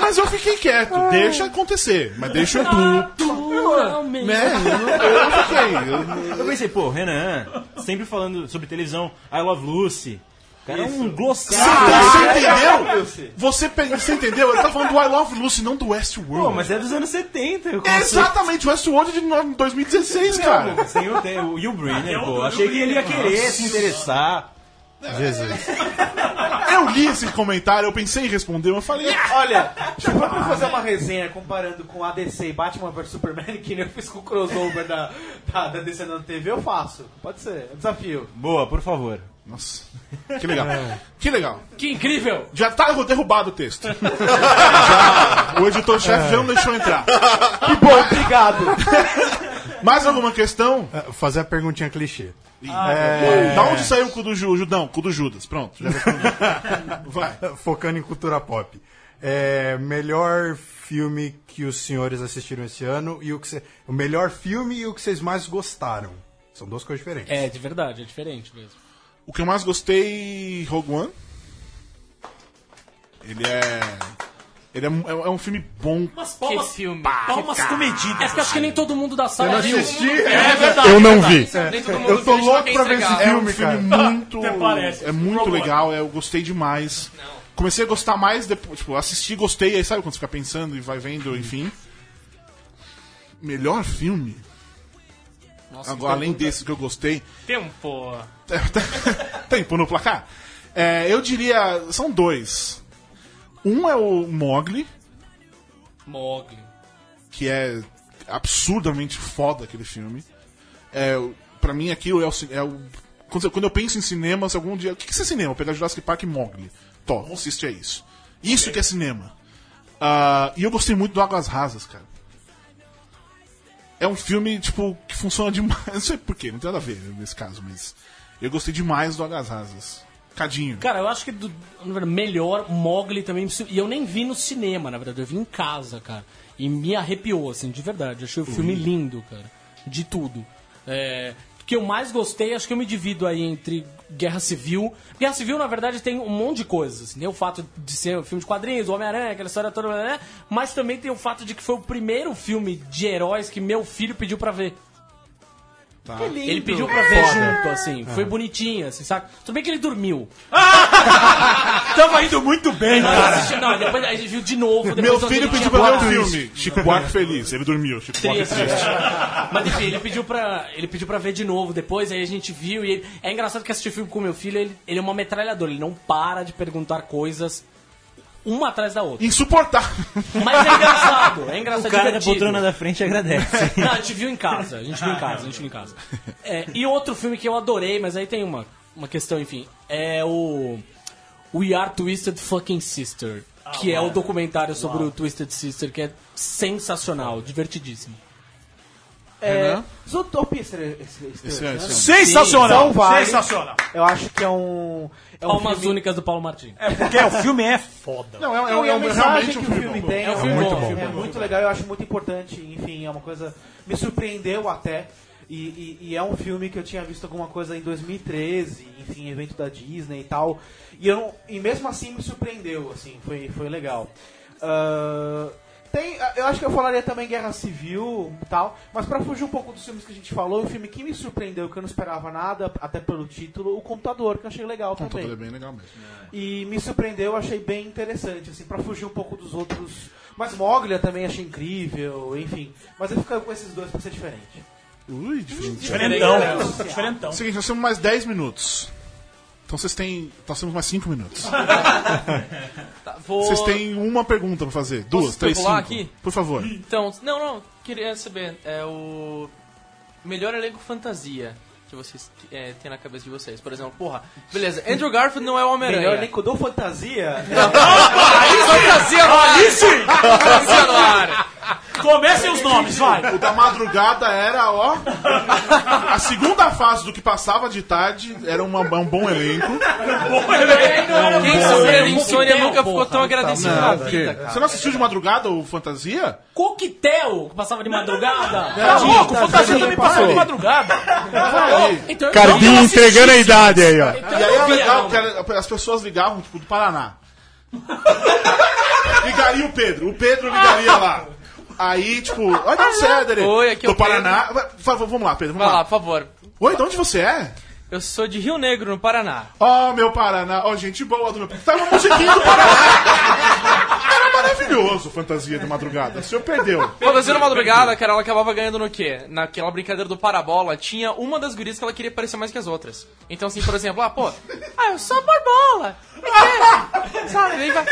Speaker 3: Mas eu fiquei quieto, deixa acontecer. Mas deixa o Edu. Né? Eu, eu fiquei. eu-
Speaker 9: Eu pensei, pô, Renan, sempre falando sobre televisão, I Love Lucy. O cara é um glossário.
Speaker 3: Você entendeu? Você, você entendeu? Ele tá falando do I Love Lucy, não do Westworld.
Speaker 9: Pô, mas é dos anos 70. Eu
Speaker 3: É Exatamente, o Westworld é de no- 2016, cara.
Speaker 9: Sem o, te- o Hugh Brynner, pô. Achei que ele ia querer se interessar.
Speaker 10: Jesus.
Speaker 3: Eu li esse comentário, eu pensei em responder, mas eu falei.
Speaker 4: Olha, se for pra fazer uma resenha comparando com a DC e Batman vs Superman, que nem eu fiz com o crossover da, da, da DC na TV, eu faço. Pode ser, é um desafio.
Speaker 9: Boa, por favor.
Speaker 3: Nossa, que legal. Que legal.
Speaker 6: Que incrível!
Speaker 3: Já tá derrubado o texto. Já, o editor-chefe já não deixou entrar.
Speaker 4: Que bom, obrigado.
Speaker 3: Mais alguma questão?
Speaker 10: É, Fazer a perguntinha clichê.
Speaker 3: Da onde saiu o cu do Ju, Judão? Cu do Judas. Pronto, já respondi. Vai.
Speaker 10: Focando em cultura pop. É, melhor filme que os senhores assistiram esse ano e o que cê- o melhor filme e o que vocês mais gostaram. São duas coisas diferentes.
Speaker 6: É, de verdade, é diferente mesmo.
Speaker 3: O que eu mais gostei, Rogue One. Ele é. Ele é, um- é um filme bom.
Speaker 6: Mas palmas,
Speaker 8: filme.
Speaker 6: palmas comedidas. É que acho que nem todo mundo da sala viu.
Speaker 3: É verdade.
Speaker 5: Eu não vi.
Speaker 8: Nem todo mundo
Speaker 10: Eu tô
Speaker 8: viu,
Speaker 10: louco pra ver esse
Speaker 8: entregar.
Speaker 3: É um
Speaker 10: filme,
Speaker 3: filme
Speaker 10: cara.
Speaker 3: muito.
Speaker 6: Até parece.
Speaker 3: É muito
Speaker 6: Rogue One.
Speaker 3: legal, é, eu gostei demais. Comecei a gostar mais depois. Tipo, assisti, gostei, aí sabe quando você fica pensando e vai vendo, enfim. Melhor filme?
Speaker 6: Nossa,
Speaker 3: Agora, além
Speaker 6: pergunta-
Speaker 3: desse que eu gostei.
Speaker 8: Tempo.
Speaker 3: Tempo no placar? É, eu diria. São dois. Um é o Mogli,
Speaker 6: Mogli.
Speaker 3: que é absurdamente foda aquele filme. É, pra mim aquilo é o, é o- quando, eu- quando eu penso em cinema, se algum dia. O que, que é cinema? Pegar Jurassic Park e Mogli. Tó, assiste a isso. Isso que é cinema. Ah, e eu gostei muito do Águas Rasas, cara. É um filme, tipo, que funciona demais. Não sei porquê, não tem nada a ver nesse caso, mas. Eu gostei demais do Águas Rasas. Cadinho.
Speaker 6: Cara, eu acho que do, na verdade, melhor Mogli também. E eu nem vi no cinema, na verdade, eu vi em casa, cara. E me arrepiou, assim, de verdade. Achei o filme lindo, cara. De tudo. É, que eu mais gostei, acho que eu me divido aí entre Guerra Civil. Guerra Civil, na verdade, tem um monte de coisas. Assim. Tem o fato de ser um filme de quadrinhos, Homem-Aranha, aquela história toda, mas também tem o fato de que foi o primeiro filme de heróis que meu filho pediu pra ver.
Speaker 3: Tá.
Speaker 6: Ele pediu pra ver junto, assim. Foi bonitinho, assim, sabe? Tudo bem que ele dormiu.
Speaker 7: Tava indo muito bem,
Speaker 6: Mas
Speaker 7: cara.
Speaker 6: assisti- não, depois a gente viu de novo. depois
Speaker 3: Meu filho pediu pra ver o filme. Chico Buarque feliz. Ele dormiu. Chico Buarque
Speaker 6: Triste.
Speaker 3: triste.
Speaker 6: Mas enfim, ele pediu pra. Ele pediu pra ver de novo depois, aí a gente viu e ele- é engraçado que assistir filme com meu filho, ele, ele é uma metralhadora, ele não para de perguntar coisas uma atrás da outra.
Speaker 3: Insuportável.
Speaker 6: Mas é engraçado, é engraçado.
Speaker 9: O cara da
Speaker 6: divertido.
Speaker 9: poltrona da frente agradece.
Speaker 6: Não, a gente viu em casa, a gente viu em casa, a gente viu em casa. É, e outro filme que eu adorei, mas aí tem uma, uma questão, enfim, é o We Are Twisted Fucking Sister, que é o documentário sobre o Twisted Sister, que é sensacional, divertidíssimo.
Speaker 4: É, Zootopia Extra- Extra- Extra-
Speaker 3: Esse é- esse é.
Speaker 7: Sensacional. Sensacional.
Speaker 4: Eu acho que é um. É um
Speaker 6: Palmas
Speaker 4: filme-
Speaker 6: únicas do Paulo Martins.
Speaker 7: É porque o filme é foda.
Speaker 3: Não, é, é, é,
Speaker 4: a mensagem
Speaker 3: realmente um
Speaker 4: que o
Speaker 3: filme
Speaker 4: filme tem
Speaker 6: É um filme
Speaker 4: muito
Speaker 6: bom,
Speaker 4: bom. É muito legal, eu acho muito importante. Enfim, é uma coisa. Me surpreendeu até. E, e- e é um filme que eu tinha visto alguma coisa em 2013, enfim, evento da Disney e tal. E, eu não- e mesmo assim me surpreendeu, assim, foi, foi legal. Ah, tem, eu acho que eu falaria também Guerra Civil e tal, mas pra fugir um pouco dos filmes que a gente falou, um filme que me surpreendeu, que eu não esperava nada, até pelo título, O Computador, que eu achei legal
Speaker 3: O computador
Speaker 4: também.
Speaker 3: é bem legal mesmo.
Speaker 4: E me surpreendeu, achei bem interessante, assim, pra fugir um pouco dos outros. Mas Mogli eu também achei incrível, enfim. Mas eu fico com esses dois pra ser diferente.
Speaker 3: Ui, diferente.
Speaker 7: Diferentão. Diferentão.
Speaker 3: Seguinte, nós temos mais 10 minutos. Então vocês têm. Nós temos mais 5 minutos.
Speaker 8: Tá, vou...
Speaker 3: Vocês têm uma pergunta pra fazer. Duas,
Speaker 8: Posso
Speaker 3: três, cinco.
Speaker 8: pular aqui?
Speaker 3: Por favor.
Speaker 8: Então, não, não, queria saber, é o melhor elenco fantasia que vocês é, têm na cabeça de vocês. Por exemplo, porra, beleza, Andrew Garfield não é o
Speaker 4: Melhor
Speaker 8: Homem-Aranha.
Speaker 4: elenco do Fantasia.
Speaker 8: Aí, fantasia no ar! Fantasia no ar!
Speaker 7: Comecem os nomes, vai.
Speaker 3: O da madrugada era, ó. A segunda fase do que passava de tarde era uma- um bom elenco.
Speaker 8: Quem sofreu insônia
Speaker 6: Coquetel,
Speaker 8: nunca ficou
Speaker 6: porra.
Speaker 8: tão agradecido
Speaker 3: Não,
Speaker 8: na
Speaker 3: porque-
Speaker 8: vida, cara.
Speaker 3: Você não assistiu de madrugada o Fantasia?
Speaker 6: Coquetel, que passava de madrugada.
Speaker 7: Tá louco,
Speaker 4: tá
Speaker 7: fantasia também passou de madrugada.
Speaker 6: Então,
Speaker 10: Cardinho entregando a idade aí, ó.
Speaker 3: E aí era legal, que era- as pessoas ligavam, tipo, do Paraná. Ligaria o Pedro. O Pedro ligaria lá. Aí, tipo, oi, de onde você é, Dere?
Speaker 8: Oi, aqui é
Speaker 3: Do
Speaker 8: o Pedro.
Speaker 3: Paraná. Vai, vai, Vamos lá, Pedro, vamos
Speaker 8: Vai lá,
Speaker 3: lá.
Speaker 8: por favor.
Speaker 3: Oi, de onde você é?
Speaker 8: Eu sou de Rio Negro, no Paraná.
Speaker 3: Ó, meu Paraná. Ó, gente boa do meu. Tá uma musiquinha do Paraná. Era maravilhoso, fantasia de madrugada. O senhor perdeu.
Speaker 8: Fantasia na madrugada, cara, ela acabava ganhando no quê? Naquela brincadeira do parabola, tinha uma das gurias que ela queria parecer mais que as outras. Então, assim, por exemplo, ah, pô, ah, eu sou a borbola. Que- Sabe, aí vai.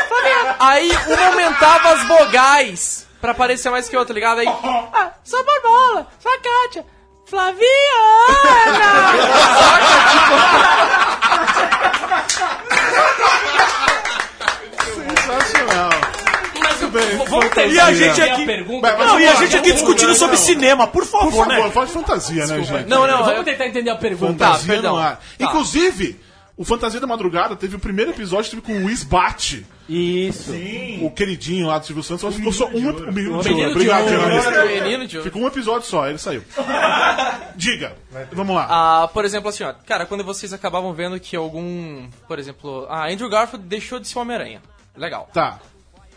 Speaker 8: Aí uma aumentava as vogais pra parecer mais que a outra, ligado? Aí, ah, sou a borbola, sou a Kátia. Flaviana!
Speaker 3: Sensacional.
Speaker 6: Mas
Speaker 3: bem,
Speaker 6: vamos ter
Speaker 7: E a gente aqui-
Speaker 6: pergunta.
Speaker 3: Mas-
Speaker 7: Não, e a gente aqui discutindo
Speaker 3: lá,
Speaker 7: sobre
Speaker 3: não.
Speaker 7: cinema, por
Speaker 3: Por
Speaker 7: favor,
Speaker 3: favor,
Speaker 7: né?
Speaker 3: de fantasia, né, gente?
Speaker 8: Não, não,
Speaker 6: Vamos
Speaker 8: eu-
Speaker 6: tentar entender a pergunta.
Speaker 8: Tá,
Speaker 3: Fantasia
Speaker 8: perdão.
Speaker 3: no ar.
Speaker 8: Tá.
Speaker 3: Inclusive, o Fantasia da Madrugada teve o primeiro episódio teve com o Luiz Bate.
Speaker 4: Isso.
Speaker 3: O queridinho lá do Silvio Santos, ficou só um, ep- o menino de
Speaker 6: Menino
Speaker 3: ouro.
Speaker 6: de
Speaker 3: Obrigado, jornalista.
Speaker 8: De.
Speaker 3: Ficou um episódio só, ele saiu. Diga, vamos lá.
Speaker 8: Ah, por exemplo, assim, ó, cara, quando vocês acabavam vendo que algum, por exemplo, ah, Andrew Garfield deixou de ser Homem-Aranha. Legal.
Speaker 3: Tá.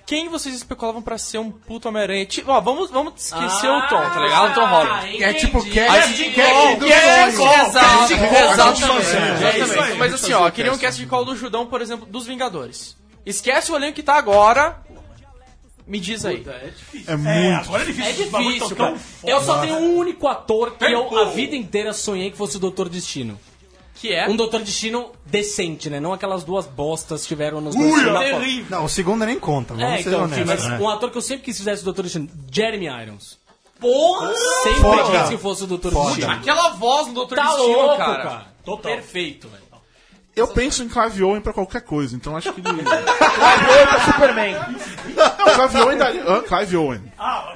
Speaker 8: Quem vocês especulavam pra ser um puto Homem-Aranha? Tipo, ó, vamos, vamos esquecer
Speaker 6: Ah,
Speaker 8: o Tom, tá ligado? O Tom Holland.
Speaker 3: É tipo cast,
Speaker 8: Aí-
Speaker 3: cast do
Speaker 8: exato, exatamente.
Speaker 3: É isso aí.
Speaker 8: Mas assim, ó, queria um cast de call do Judão, por exemplo, dos Vingadores. Esquece o elenco que tá agora. Me diz aí.
Speaker 3: É
Speaker 7: É,
Speaker 3: muito.
Speaker 7: agora é difícil.
Speaker 6: É
Speaker 7: bagulho
Speaker 6: difícil, cara. Eu só tenho um único ator que eu a vida inteira sonhei que fosse o Doutor Destino.
Speaker 8: Que é?
Speaker 6: Um Doutor Destino decente, né? Não aquelas duas bostas que tiveram nos dois filmes
Speaker 8: terrível.
Speaker 10: Não, o segundo nem conta, vamos
Speaker 6: É,
Speaker 10: ser
Speaker 6: então,
Speaker 10: honestos.
Speaker 6: mas
Speaker 10: né?
Speaker 6: um ator que eu sempre quis fizesse o Doutor Destino, Jeremy Irons. Porra! Sempre
Speaker 10: Foda.
Speaker 6: quis que fosse o Doutor. Destino.
Speaker 8: Aquela voz no Doutor
Speaker 6: Tá
Speaker 8: Destino,
Speaker 6: louco,
Speaker 8: cara.
Speaker 6: cara.
Speaker 7: Total.
Speaker 6: Perfeito, velho.
Speaker 3: Eu penso em Clive Owen pra qualquer coisa, então acho que ele...
Speaker 4: Vai pro Superman.
Speaker 3: Não, Clive Owen daria. Hã? Clive Owen.
Speaker 7: Ah,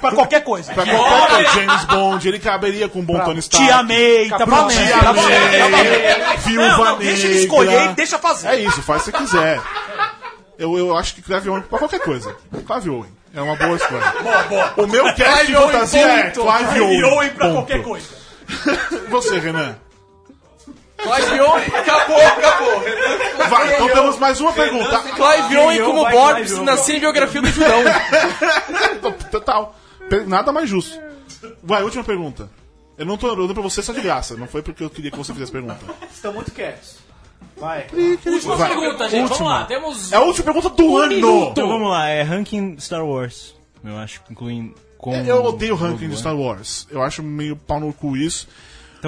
Speaker 7: pra qualquer coisa.
Speaker 3: Pra qualquer coisa, James Bond, ele caberia com um bom Tony Stark.
Speaker 7: Tia May, tá valendo.
Speaker 3: Tia
Speaker 7: tá
Speaker 3: May,
Speaker 7: tá.
Speaker 3: Viúva
Speaker 7: Não, não, deixa ele escolher e deixa fazer.
Speaker 3: É isso, faz se você quiser. Eu, eu acho que Clive Owen pra qualquer coisa. Clive Owen. É uma boa escolha.
Speaker 7: Boa, boa.
Speaker 3: O meu cast de
Speaker 7: Clive Owen,
Speaker 3: fantasia é. Clive
Speaker 7: Clive
Speaker 3: Owen.
Speaker 7: Owen pra
Speaker 3: ponto.
Speaker 7: qualquer coisa.
Speaker 3: Você, Renan.
Speaker 8: Clive Owen, acabou, acabou.
Speaker 3: Vai, então temos mais uma pergunta.
Speaker 8: Clive Owen como Borbs na cinebiografia do Judão.
Speaker 3: Total. Nada mais justo. Vai, última pergunta. Eu não tô dando pra você só de graça. Não foi porque eu queria que você fizesse pergunta.
Speaker 4: Estão muito quietos. Vai.
Speaker 6: Última
Speaker 3: Vai.
Speaker 6: pergunta, gente.
Speaker 3: Última.
Speaker 6: Vamos lá. Temos.
Speaker 3: É a última pergunta do ano.
Speaker 9: Então vamos lá, é ranking Star Wars. Eu acho que incluem com.
Speaker 3: Eu odeio o ranking de. Star Wars. Eu acho meio pau no cu isso.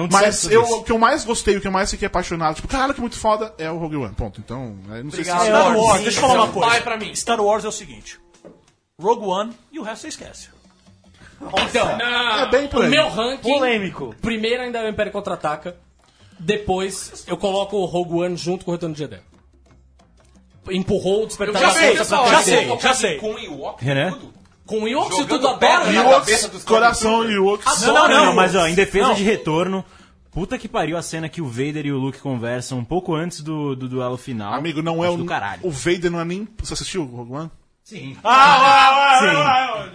Speaker 9: Então,
Speaker 3: Mas eu, o que eu mais gostei, o que eu mais fiquei apaixonado, tipo, caralho, que muito foda, é o Rogue One. Ponto. Então, eu não sei se
Speaker 7: Star
Speaker 3: Star
Speaker 7: Wars, deixa eu falar uma coisa.
Speaker 8: pai pra mim.
Speaker 7: Star Wars é o seguinte: Rogue One e o resto você esquece.
Speaker 6: Então,
Speaker 3: É bem por
Speaker 6: o meu ranking.
Speaker 4: Polêmico.
Speaker 6: Primeiro ainda é o Império Contra-Ataca. Depois eu coloco o Rogue One junto com o Retorno de Jedi. Empurrou o Despertar da
Speaker 8: já sei,
Speaker 6: Força
Speaker 8: já sei,
Speaker 7: já sei.
Speaker 11: Com o Ewok
Speaker 9: Renan?
Speaker 11: tudo.
Speaker 6: Com o Ewoks e tudo
Speaker 3: Ewoks,
Speaker 11: cabeça dos
Speaker 3: coração e Ewoks.
Speaker 9: Não, não, não,
Speaker 7: não.
Speaker 9: mas ó, em defesa
Speaker 7: Não.
Speaker 9: de retorno, puta que pariu a cena que o Vader e o Luke conversam um pouco antes do, do duelo final.
Speaker 3: Amigo, não é o.
Speaker 9: do caralho.
Speaker 3: O Vader não é nem. Você assistiu o Rogue One?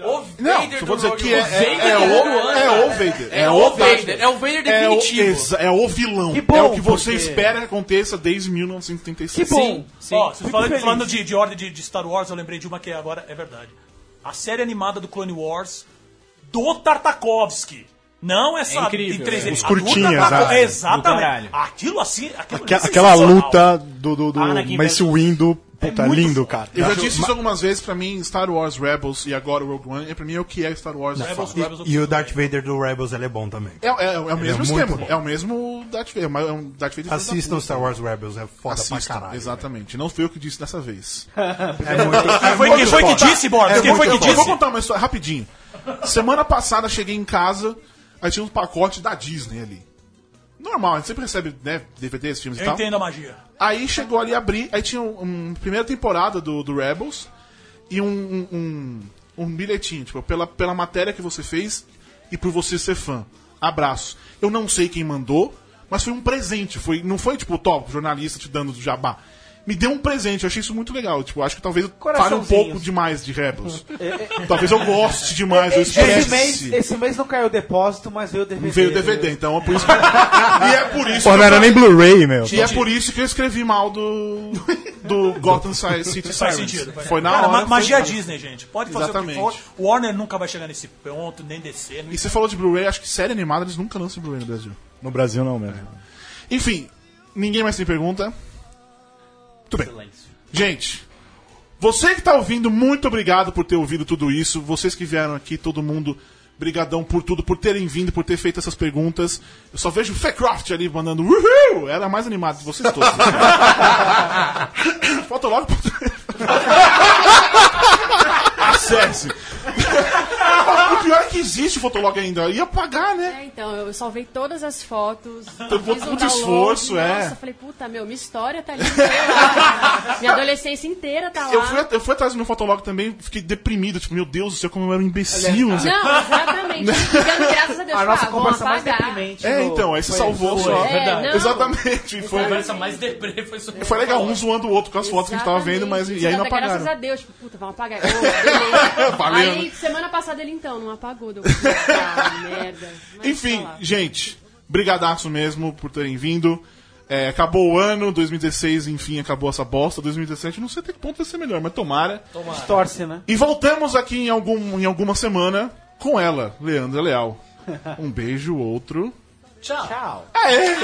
Speaker 8: O
Speaker 3: Não,
Speaker 8: Vader
Speaker 3: só
Speaker 8: do
Speaker 3: vou dizer
Speaker 8: Rogue
Speaker 3: que é, é,
Speaker 6: Vader
Speaker 3: é,
Speaker 6: do
Speaker 3: o, é o Vader.
Speaker 8: É o Vader, é o Vader
Speaker 3: É o,
Speaker 8: definitivo.
Speaker 3: é o vilão.
Speaker 4: Que bom,
Speaker 3: é o que você
Speaker 4: porque-
Speaker 3: espera que aconteça desde 1936.
Speaker 4: Que bom.
Speaker 6: Sim.
Speaker 7: Ó, vocês falando, de, de ordem de, de Star Wars, eu lembrei de uma que agora é verdade. A série animada do Clone Wars do Tartakovsky. Não essa
Speaker 6: É incrível,
Speaker 7: em 3D.
Speaker 6: é.
Speaker 5: Os curtinhas,
Speaker 7: Tartakovsky-
Speaker 5: ah,
Speaker 7: Exatamente. Aquilo assim. Aquilo
Speaker 5: Aque-
Speaker 7: é
Speaker 5: aquela
Speaker 7: sensacional.
Speaker 5: luta do, do, do Mace Windu, puta,
Speaker 7: É muito
Speaker 5: lindo, cara.
Speaker 3: Eu já disse isso algumas vezes, pra mim, Star Wars Rebels e agora o Rogue One, é, pra mim é o que é Star Wars.
Speaker 7: Rebels. Rebels,
Speaker 10: E, e o Darth. Vader do Rebels ele é bom também.
Speaker 3: É, é, é o mesmo
Speaker 10: é
Speaker 3: esquema.
Speaker 10: bom.
Speaker 3: É o mesmo Darth Vader. mas É um Darth Vader
Speaker 10: Assistam Star Wars Rebels, é foda
Speaker 3: Assistam,
Speaker 10: pra caralho.
Speaker 3: exatamente. Não fui eu que disse dessa vez.
Speaker 10: É muito, é
Speaker 7: Foi
Speaker 10: muito
Speaker 7: quem foi que disse, Borbs?
Speaker 3: É
Speaker 7: Quem foi que.
Speaker 3: Eu vou
Speaker 7: disse?
Speaker 3: contar uma história rapidinho. Semana passada cheguei em casa, aí tinha um pacote da Disney ali. Normal, a gente sempre recebe né, DVDs, filmes e
Speaker 7: Eu
Speaker 3: tal.
Speaker 7: entendo a magia.
Speaker 3: Aí chegou ali a abrir, aí tinha uma um, primeira temporada do, do Rebels e um, um, um, um bilhetinho, tipo, pela, pela matéria que você fez e por você ser fã. Abraço. Eu não sei quem mandou, mas foi um presente. Foi, não foi tipo o top, jornalista te dando do jabá. Me deu um presente, eu achei isso muito legal. Tipo, acho que talvez eu fale um pouco demais de Rebels. talvez eu goste demais, eu
Speaker 4: Esse mês, esse mês não caiu o depósito, mas veio o DVD.
Speaker 3: Veio o DVD, então é por isso que... E é por isso
Speaker 5: Pô,
Speaker 3: que
Speaker 5: não
Speaker 3: eu
Speaker 5: era nem Blu-ray, meu.
Speaker 3: e é por isso que eu escrevi mal do, do Gotham City
Speaker 7: Faz
Speaker 3: Sirens.
Speaker 7: sentido. faz
Speaker 3: Foi na
Speaker 7: Cara,
Speaker 3: hora.
Speaker 7: ma- magia
Speaker 3: foi-
Speaker 7: Disney, gente. Pode fazer
Speaker 3: Exatamente.
Speaker 7: o que for. O Warner nunca vai chegar nesse ponto, nem descer.
Speaker 3: E você falou de Blu-ray, acho que série animada eles nunca lançam Blu-ray no Brasil.
Speaker 5: No Brasil não mesmo.
Speaker 3: Enfim, ninguém mais tem pergunta. Muito bem. Gente, você que tá ouvindo, muito obrigado por ter ouvido tudo isso. Vocês que vieram aqui, todo mundo, brigadão por tudo, por terem vindo, por ter feito essas perguntas. Eu só vejo o Fecroft ali mandando uhul! Era mais animado de vocês todos. Falta logo. Acesse. O pior é que existe o Fotolog ainda. Eu ia pagar, né?
Speaker 13: É, então, eu salvei todas as fotos.
Speaker 3: Teve
Speaker 13: fiz
Speaker 3: muito
Speaker 13: um download,
Speaker 3: esforço, é.
Speaker 13: Nossa, falei, puta, meu, minha história tá ali. lá. minha adolescência inteira tá lá.
Speaker 3: Eu fui, eu fui atrás do meu Fotolog também, fiquei deprimido. Tipo, meu Deus do céu, como eu era um imbecil.
Speaker 13: Não, exatamente. Ficando graças a Deus.
Speaker 4: A nossa
Speaker 13: ah,
Speaker 4: conversa mais
Speaker 13: apagar.
Speaker 4: deprimente.
Speaker 3: É, então, aí você
Speaker 4: foi-
Speaker 3: salvou
Speaker 4: foi-
Speaker 3: só.
Speaker 13: É, Verdade. não.
Speaker 3: Exatamente. E
Speaker 6: A
Speaker 3: Foi,
Speaker 6: conversa mais deprê foi sobre
Speaker 3: foi legal, um zoando o outro com as fotos que a gente tava vendo, mas e aí não
Speaker 13: Graças a
Speaker 3: apagaram.
Speaker 13: Deus, tipo, puta, vamos apagar. Beleza.
Speaker 3: Valeu.
Speaker 13: Aí, semana passada ele então, não apagou. Deu, puta merda. Mas
Speaker 3: Enfim,
Speaker 13: tá
Speaker 3: gente, brigadaço mesmo por terem vindo. É, acabou o ano, 2016, enfim, acabou essa bosta. 2017, não sei até que ponto vai ser melhor, mas tomara.
Speaker 4: Torce, né?
Speaker 3: E voltamos aqui em, algum, em alguma semana com ela, Leandra Leal. Um beijo, outro.
Speaker 6: Tchau.
Speaker 4: Tchau.
Speaker 3: Aê!